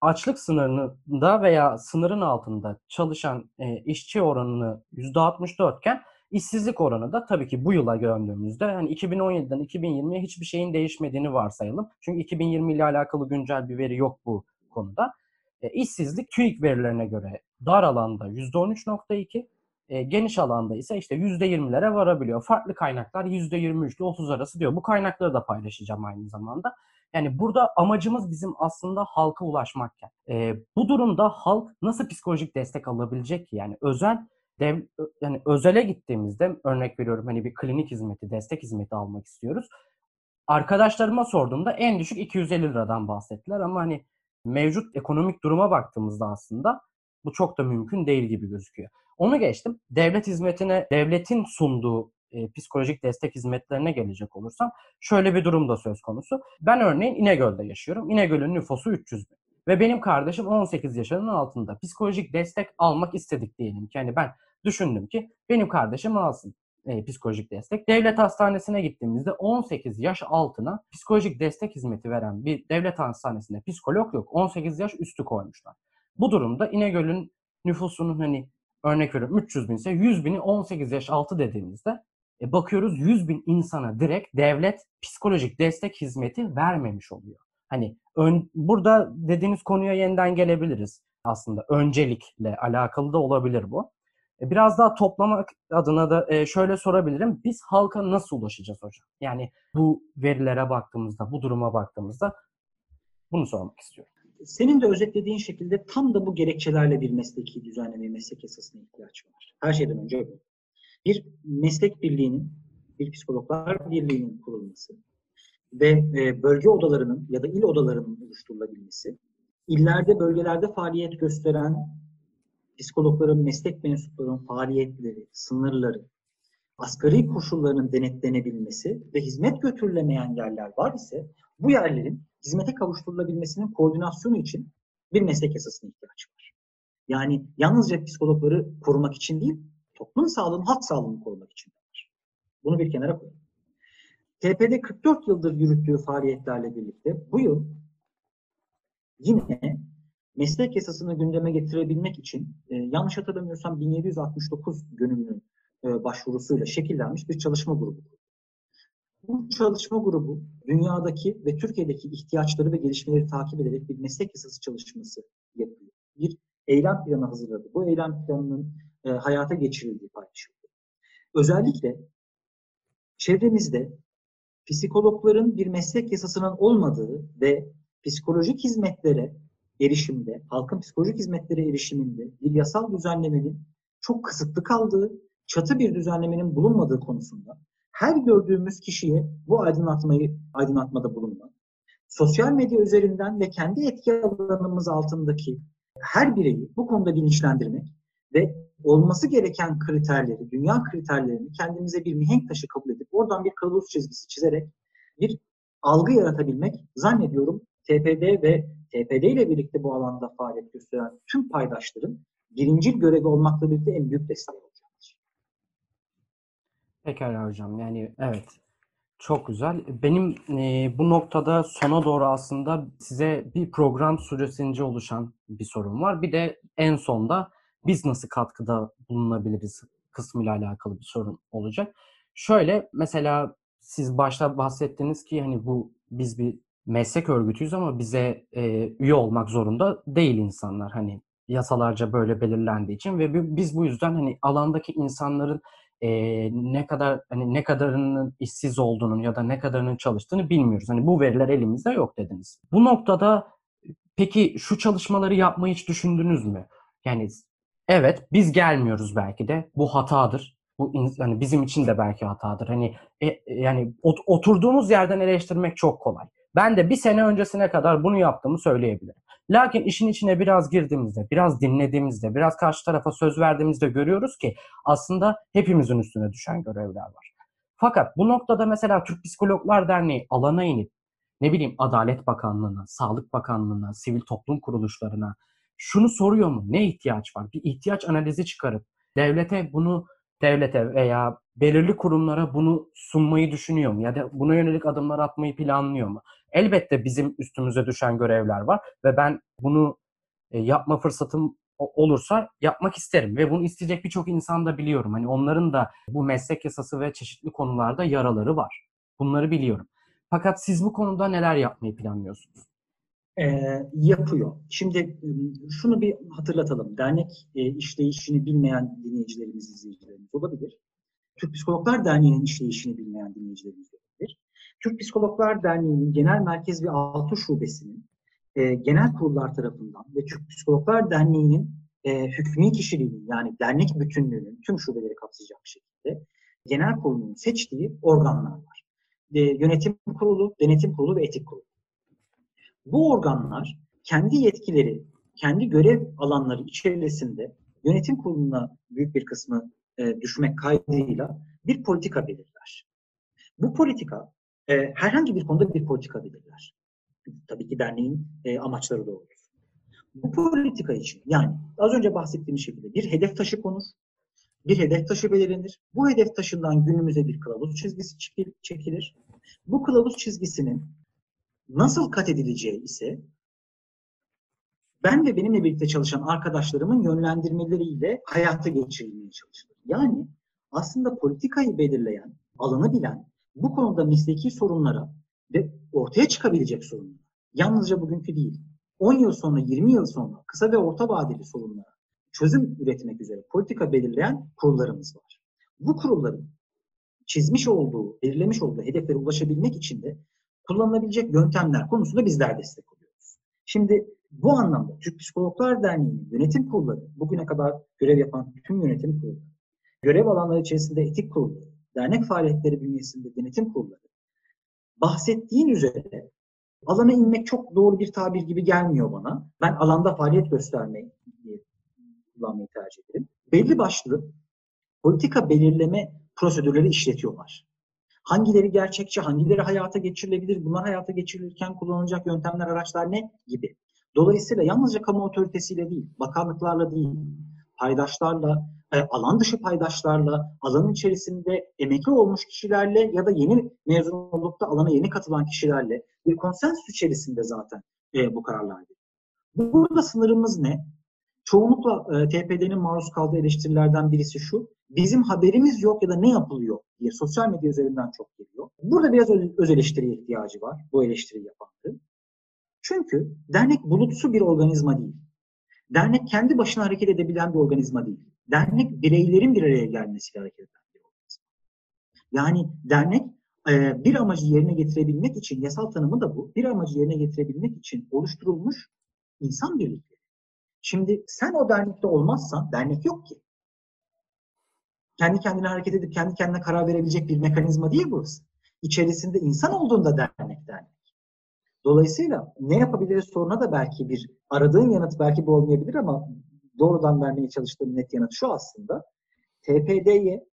açlık sınırında veya sınırın altında çalışan e, işçi oranını %64 iken işsizlik oranı da tabii ki bu yıla döndüğümüzde hani 2017'den 2020'ye hiçbir şeyin değişmediğini varsayalım. Çünkü 2020 ile alakalı güncel bir veri yok bu konuda. E, işsizlik TÜİK verilerine göre dar alanda %13.2, e, geniş alanda ise işte %20'lere varabiliyor. Farklı kaynaklar %23 ile 30 arası diyor. Bu kaynakları da paylaşacağım aynı zamanda. Yani burada amacımız bizim aslında halka ulaşmakken. E, bu durumda halk nasıl psikolojik destek alabilecek ki? Yani özel dev, yani özele gittiğimizde örnek veriyorum hani bir klinik hizmeti, destek hizmeti almak istiyoruz. Arkadaşlarıma sorduğumda en düşük 250 liradan bahsettiler ama hani mevcut ekonomik duruma baktığımızda aslında bu çok da mümkün değil gibi gözüküyor. Onu geçtim. Devlet hizmetine, devletin sunduğu e, psikolojik destek hizmetlerine gelecek olursam şöyle bir durum da söz konusu. Ben örneğin İnegöl'de yaşıyorum. İnegöl'ün nüfusu 300 bin. Ve benim kardeşim 18 yaşının altında. Psikolojik destek almak istedik diyelim ki. Yani ben düşündüm ki benim kardeşim alsın e, psikolojik destek. Devlet hastanesine gittiğimizde 18 yaş altına psikolojik destek hizmeti veren bir devlet hastanesinde psikolog yok. 18 yaş üstü koymuşlar. Bu durumda İnegöl'ün nüfusunun hani örnek veriyorum 300 bin ise 100 bini 18 yaş altı dediğimizde e, bakıyoruz 100 bin insana direkt devlet psikolojik destek hizmeti vermemiş oluyor. Hani ön, burada dediğiniz konuya yeniden gelebiliriz aslında. Öncelikle alakalı da olabilir bu. E, biraz daha toplamak adına da e, şöyle sorabilirim. Biz halka nasıl ulaşacağız hocam? Yani bu verilere baktığımızda, bu duruma baktığımızda bunu sormak istiyorum. Senin de özetlediğin şekilde tam da bu gerekçelerle bir mesleki düzenlemeye, meslek yasasına ihtiyaç var. Her şeyden önce. Bir meslek birliğinin, bir psikologlar birliğinin kurulması ve e, bölge odalarının ya da il odalarının oluşturulabilmesi, illerde, bölgelerde faaliyet gösteren psikologların, meslek mensuplarının faaliyetleri, sınırları, asgari koşullarının denetlenebilmesi ve hizmet götürülemeyen yerler var ise bu yerlerin hizmete kavuşturulabilmesinin koordinasyonu için bir meslek yasasına ihtiyaç var. Yani yalnızca psikologları korumak için değil, toplum sağlığını, halk sağlığını korumak için. Bunu bir kenara koyalım. TPD 44 yıldır yürüttüğü faaliyetlerle birlikte bu yıl yine meslek yasasını gündeme getirebilmek için e, yanlış hatırlamıyorsam 1769 gönüllünün e, başvurusuyla şekillenmiş bir çalışma grubu. Bu çalışma grubu dünyadaki ve Türkiye'deki ihtiyaçları ve gelişmeleri takip ederek bir meslek yasası çalışması yapıyor. Bir eylem planı hazırladı. Bu eylem planının e, hayata geçirildiği paylaşıldı. Özellikle çevremizde psikologların bir meslek yasasının olmadığı ve psikolojik hizmetlere erişimde, halkın psikolojik hizmetlere erişiminde bir yasal düzenlemenin çok kısıtlı kaldığı, çatı bir düzenlemenin bulunmadığı konusunda her gördüğümüz kişiye bu aydınlatmayı aydınlatmada bulunma, sosyal medya üzerinden ve kendi etki alanımız altındaki her bireyi bu konuda bilinçlendirmek ve olması gereken kriterleri, dünya kriterlerini kendimize bir mihenk taşı kabul oradan bir kılavuz çizgisi çizerek bir algı yaratabilmek zannediyorum TPD ve TPD ile birlikte bu alanda faaliyet gösteren tüm paydaşların birincil görevi olmakla birlikte en büyük desteği olacaktır. Pekala hocam. Yani evet. Çok güzel. Benim e, bu noktada sona doğru aslında size bir program süresince oluşan bir sorun var. Bir de en sonda biz nasıl katkıda bulunabiliriz kısmıyla alakalı bir sorun olacak. Şöyle mesela siz başta bahsettiniz ki hani bu biz bir meslek örgütüyüz ama bize e, üye olmak zorunda değil insanlar. Hani yasalarca böyle belirlendiği için ve biz bu yüzden hani alandaki insanların e, ne kadar hani ne kadarının işsiz olduğunu ya da ne kadarının çalıştığını bilmiyoruz. Hani bu veriler elimizde yok dediniz. Bu noktada peki şu çalışmaları yapmayı hiç düşündünüz mü? Yani evet biz gelmiyoruz belki de bu hatadır. Bu hani bizim için de belki hatadır. Hani e, yani ot, oturduğumuz yerden eleştirmek çok kolay. Ben de bir sene öncesine kadar bunu yaptığımı söyleyebilirim. Lakin işin içine biraz girdiğimizde, biraz dinlediğimizde, biraz karşı tarafa söz verdiğimizde görüyoruz ki aslında hepimizin üstüne düşen görevler var. Fakat bu noktada mesela Türk Psikologlar Derneği alana inip ne bileyim Adalet Bakanlığı'na, Sağlık Bakanlığı'na, sivil toplum kuruluşlarına şunu soruyor mu? Ne ihtiyaç var? Bir ihtiyaç analizi çıkarıp devlete bunu devlete veya belirli kurumlara bunu sunmayı düşünüyor mu? Ya da buna yönelik adımlar atmayı planlıyor mu? Elbette bizim üstümüze düşen görevler var ve ben bunu e, yapma fırsatım olursa yapmak isterim ve bunu isteyecek birçok insan da biliyorum. Hani onların da bu meslek yasası ve çeşitli konularda yaraları var. Bunları biliyorum. Fakat siz bu konuda neler yapmayı planlıyorsunuz? E, yapıyor. Şimdi şunu bir hatırlatalım. Dernek e, işleyişini bilmeyen dinleyicilerimiz, izleyicilerimiz olabilir. Türk Psikologlar Derneği'nin işleyişini bilmeyen dinleyicilerimiz olabilir. Türk Psikologlar Derneği'nin genel merkez ve altı şubesinin e, genel kurullar tarafından ve Türk Psikologlar Derneği'nin e, hükmü kişiliğinin yani dernek bütünlüğünün tüm şubeleri kapsayacak şekilde genel kurulunun seçtiği organlar var. E, yönetim kurulu, denetim kurulu ve etik kurulu. Bu organlar kendi yetkileri, kendi görev alanları içerisinde yönetim kuruluna büyük bir kısmı e, düşmek kaydıyla bir politika belirler. Bu politika e, herhangi bir konuda bir politika belirler. Tabii ki derneğin e, amaçları doğrultusunda. Bu politika için yani az önce bahsettiğim şekilde bir hedef taşı konur, bir hedef taşı belirlenir. Bu hedef taşından günümüze bir kılavuz çizgisi çekilir. Bu kılavuz çizgisinin nasıl kat edileceği ise ben ve benimle birlikte çalışan arkadaşlarımın yönlendirmeleriyle hayata geçirilmeye çalışılır. Yani aslında politikayı belirleyen, alanı bilen, bu konuda mesleki sorunlara ve ortaya çıkabilecek sorunlara, yalnızca bugünkü değil, 10 yıl sonra, 20 yıl sonra kısa ve orta vadeli sorunlara çözüm üretmek üzere politika belirleyen kurullarımız var. Bu kurulların çizmiş olduğu, belirlemiş olduğu hedeflere ulaşabilmek için de kullanılabilecek yöntemler konusunda bizler destek oluyoruz. Şimdi bu anlamda Türk Psikologlar Derneği'nin yönetim kurulları, bugüne kadar görev yapan tüm yönetim kurulları, görev alanları içerisinde etik kurulları, dernek faaliyetleri bünyesinde denetim kurulları, bahsettiğin üzere alana inmek çok doğru bir tabir gibi gelmiyor bana. Ben alanda faaliyet göstermeyi kullanmayı tercih ederim. Belli başlı politika belirleme prosedürleri işletiyorlar. Hangileri gerçekçi, hangileri hayata geçirilebilir, bunlar hayata geçirilirken kullanılacak yöntemler, araçlar ne gibi. Dolayısıyla yalnızca kamu otoritesiyle değil, bakanlıklarla değil, paydaşlarla, e, alan dışı paydaşlarla, alanın içerisinde emekli olmuş kişilerle ya da yeni mezun olup da alana yeni katılan kişilerle bir konsensüs içerisinde zaten e, bu kararlar veriliyor. Burada sınırımız ne? Çoğunlukla e, TPD'nin maruz kaldığı eleştirilerden birisi şu. Bizim haberimiz yok ya da ne yapılıyor diye sosyal medya üzerinden çok geliyor. Burada biraz öz eleştiriye ihtiyacı var bu eleştiriyi yapanların. Çünkü dernek bulutsu bir organizma değil. Dernek kendi başına hareket edebilen bir organizma değil. Dernek bireylerin bir araya gelmesiyle hareket eden bir organizma. Yani dernek e, bir amacı yerine getirebilmek için, yasal tanımı da bu, bir amacı yerine getirebilmek için oluşturulmuş insan birlikleri. Şimdi sen o dernekte olmazsan dernek yok ki. Kendi kendine hareket edip kendi kendine karar verebilecek bir mekanizma değil burası. İçerisinde insan olduğunda dernek dernek. Dolayısıyla ne yapabiliriz soruna da belki bir aradığın yanıt belki bu olmayabilir ama doğrudan vermeye çalıştığım net yanıt şu aslında. TPD'ye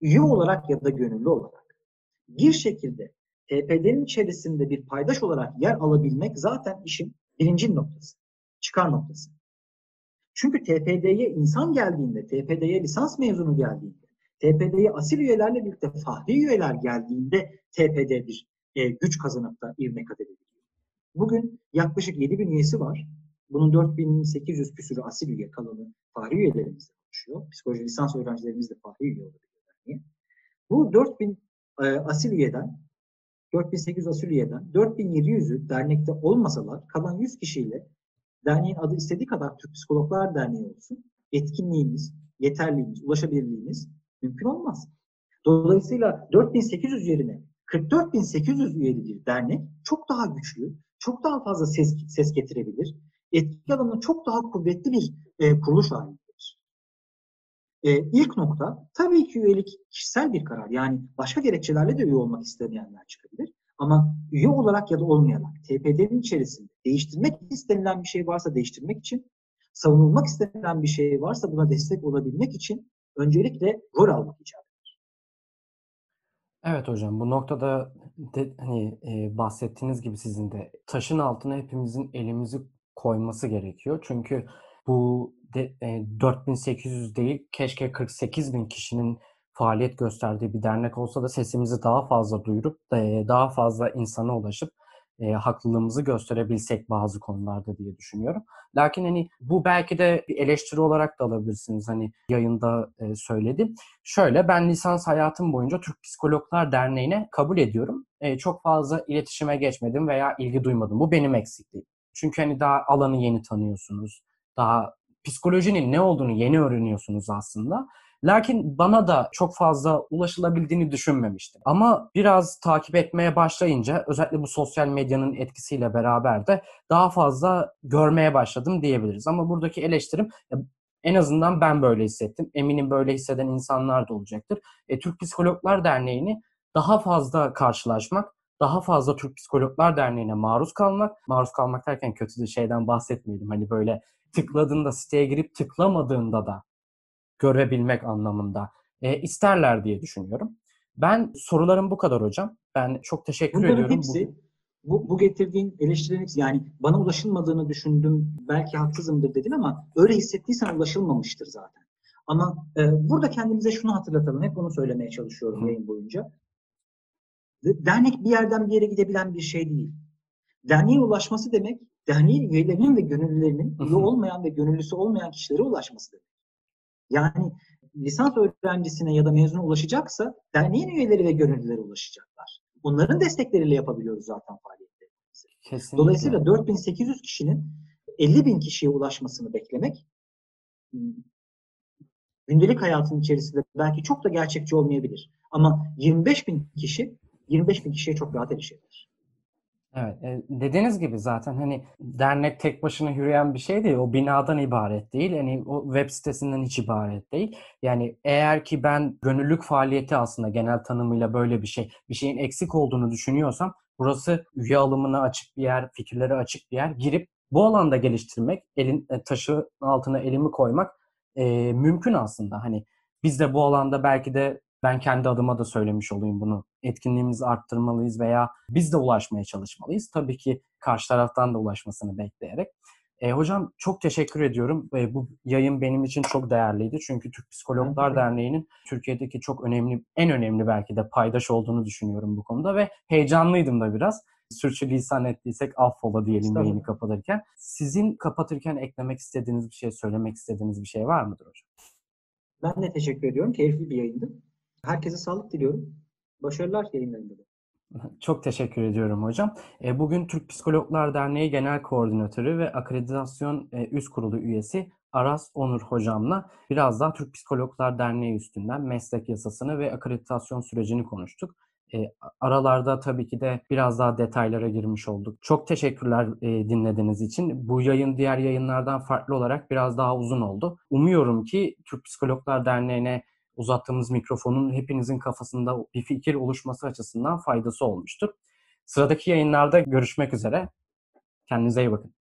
üye olarak ya da gönüllü olarak bir şekilde TPD'nin içerisinde bir paydaş olarak yer alabilmek zaten işin birinci noktası, çıkar noktası. Çünkü TPD'ye insan geldiğinde, TPD'ye lisans mezunu geldiğinde, TPD'ye asil üyelerle birlikte fahri üyeler geldiğinde TPD bir e, güç kazanıp da ivme kat edebilir. Bugün yaklaşık 7 bin üyesi var. Bunun 4800 küsürü asil üye kalanı fahri üyelerimizle oluşuyor. Psikoloji lisans öğrencilerimiz de fahri üye olabilirler. Bu 4000 e, asil üyeden 4800 asil üyeden 4700'ü dernekte olmasalar kalan 100 kişiyle derneğin adı istediği kadar Türk Psikologlar Derneği olsun. Etkinliğimiz, yeterliğimiz, ulaşabilirliğimiz Mümkün olmaz. Dolayısıyla 4800 yerine 44.800 üyeli bir dernek çok daha güçlü, çok daha fazla ses, ses getirebilir. Etki alanı çok daha kuvvetli bir e, kuruluş haline gelir. E, ilk nokta tabii ki üyelik kişisel bir karar. Yani başka gerekçelerle de üye olmak istemeyenler çıkabilir. Ama üye olarak ya da olmayarak TPD'nin içerisinde değiştirmek istenilen bir şey varsa değiştirmek için, savunulmak istenilen bir şey varsa buna destek olabilmek için öncelikle rol almak icap Evet hocam bu noktada de, hani e, bahsettiğiniz gibi sizin de taşın altına hepimizin elimizi koyması gerekiyor. Çünkü bu de, e, 4800 değil keşke 48 bin kişinin faaliyet gösterdiği bir dernek olsa da sesimizi daha fazla duyurup e, daha fazla insana ulaşıp e, haklılığımızı gösterebilsek bazı konularda diye düşünüyorum. Lakin hani bu belki de bir eleştiri olarak da alabilirsiniz. Hani yayında e, söyledim. Şöyle ben lisans hayatım boyunca Türk Psikologlar Derneği'ne kabul ediyorum. E, çok fazla iletişime geçmedim veya ilgi duymadım. Bu benim eksikliğim. Çünkü hani daha alanı yeni tanıyorsunuz. Daha psikolojinin ne olduğunu yeni öğreniyorsunuz aslında. Lakin bana da çok fazla ulaşılabildiğini düşünmemiştim. Ama biraz takip etmeye başlayınca özellikle bu sosyal medyanın etkisiyle beraber de daha fazla görmeye başladım diyebiliriz. Ama buradaki eleştirim en azından ben böyle hissettim. Eminim böyle hisseden insanlar da olacaktır. E, Türk Psikologlar Derneği'ni daha fazla karşılaşmak, daha fazla Türk Psikologlar Derneği'ne maruz kalmak, maruz kalmak derken kötü bir şeyden bahsetmeyelim. Hani böyle tıkladığında siteye girip tıklamadığında da görebilmek anlamında e, isterler diye düşünüyorum. Ben sorularım bu kadar hocam. Ben çok teşekkür Bunların ediyorum. Hepsi, bu, bu getirdiğin eleştirilerin hepsi yani bana ulaşılmadığını düşündüm belki haksızımdır dedin ama öyle hissettiysen ulaşılmamıştır zaten. Ama e, burada kendimize şunu hatırlatalım. Hep onu söylemeye çalışıyorum Hı. yayın boyunca. Dernek bir yerden bir yere gidebilen bir şey değil. Derneğe ulaşması demek, derneğin üyelerinin ve gönüllülerinin üye olmayan ve gönüllüsü olmayan kişilere ulaşması demek. Yani lisans öğrencisine ya da mezuna ulaşacaksa derneğin üyeleri ve gönüllülere ulaşacaklar. Onların destekleriyle yapabiliyoruz zaten faaliyetlerimizi. Kesinlikle. Dolayısıyla 4800 kişinin 50 bin kişiye ulaşmasını beklemek gündelik hayatın içerisinde belki çok da gerçekçi olmayabilir. Ama 25 bin kişi 25 bin kişiye çok rahat erişebilir. Evet, e, dediğiniz gibi zaten hani dernek tek başına yürüyen bir şey değil. O binadan ibaret değil. Yani o web sitesinden hiç ibaret değil. Yani eğer ki ben gönüllülük faaliyeti aslında genel tanımıyla böyle bir şey, bir şeyin eksik olduğunu düşünüyorsam burası üye alımına açık bir yer, fikirlere açık bir yer. Girip bu alanda geliştirmek, elin e, taşı altına elimi koymak e, mümkün aslında. Hani biz de bu alanda belki de ben kendi adıma da söylemiş olayım bunu. Etkinliğimizi arttırmalıyız veya biz de ulaşmaya çalışmalıyız. Tabii ki karşı taraftan da ulaşmasını bekleyerek. E, hocam çok teşekkür ediyorum. E, bu yayın benim için çok değerliydi. Çünkü Türk Psikologlar Derneği'nin Türkiye'deki çok önemli, en önemli belki de paydaş olduğunu düşünüyorum bu konuda ve heyecanlıydım da biraz. Sürçülisan ettiysek affola diyelim yayını kapatırken. Sizin kapatırken eklemek istediğiniz bir şey, söylemek istediğiniz bir şey var mıdır hocam? Ben de teşekkür ediyorum. Keyifli bir yayındı. Herkese sağlık diliyorum. Başarılar yayınlarında da. Çok teşekkür ediyorum hocam. E, bugün Türk Psikologlar Derneği Genel Koordinatörü ve Akreditasyon e, Üst Kurulu üyesi Aras Onur hocamla biraz daha Türk Psikologlar Derneği üstünden meslek yasasını ve akreditasyon sürecini konuştuk. E, aralarda tabii ki de biraz daha detaylara girmiş olduk. Çok teşekkürler dinlediğiniz için. Bu yayın diğer yayınlardan farklı olarak biraz daha uzun oldu. Umuyorum ki Türk Psikologlar Derneği'ne uzattığımız mikrofonun hepinizin kafasında bir fikir oluşması açısından faydası olmuştur. Sıradaki yayınlarda görüşmek üzere. Kendinize iyi bakın.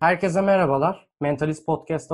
Herkese merhabalar. Mentalist Podcast'a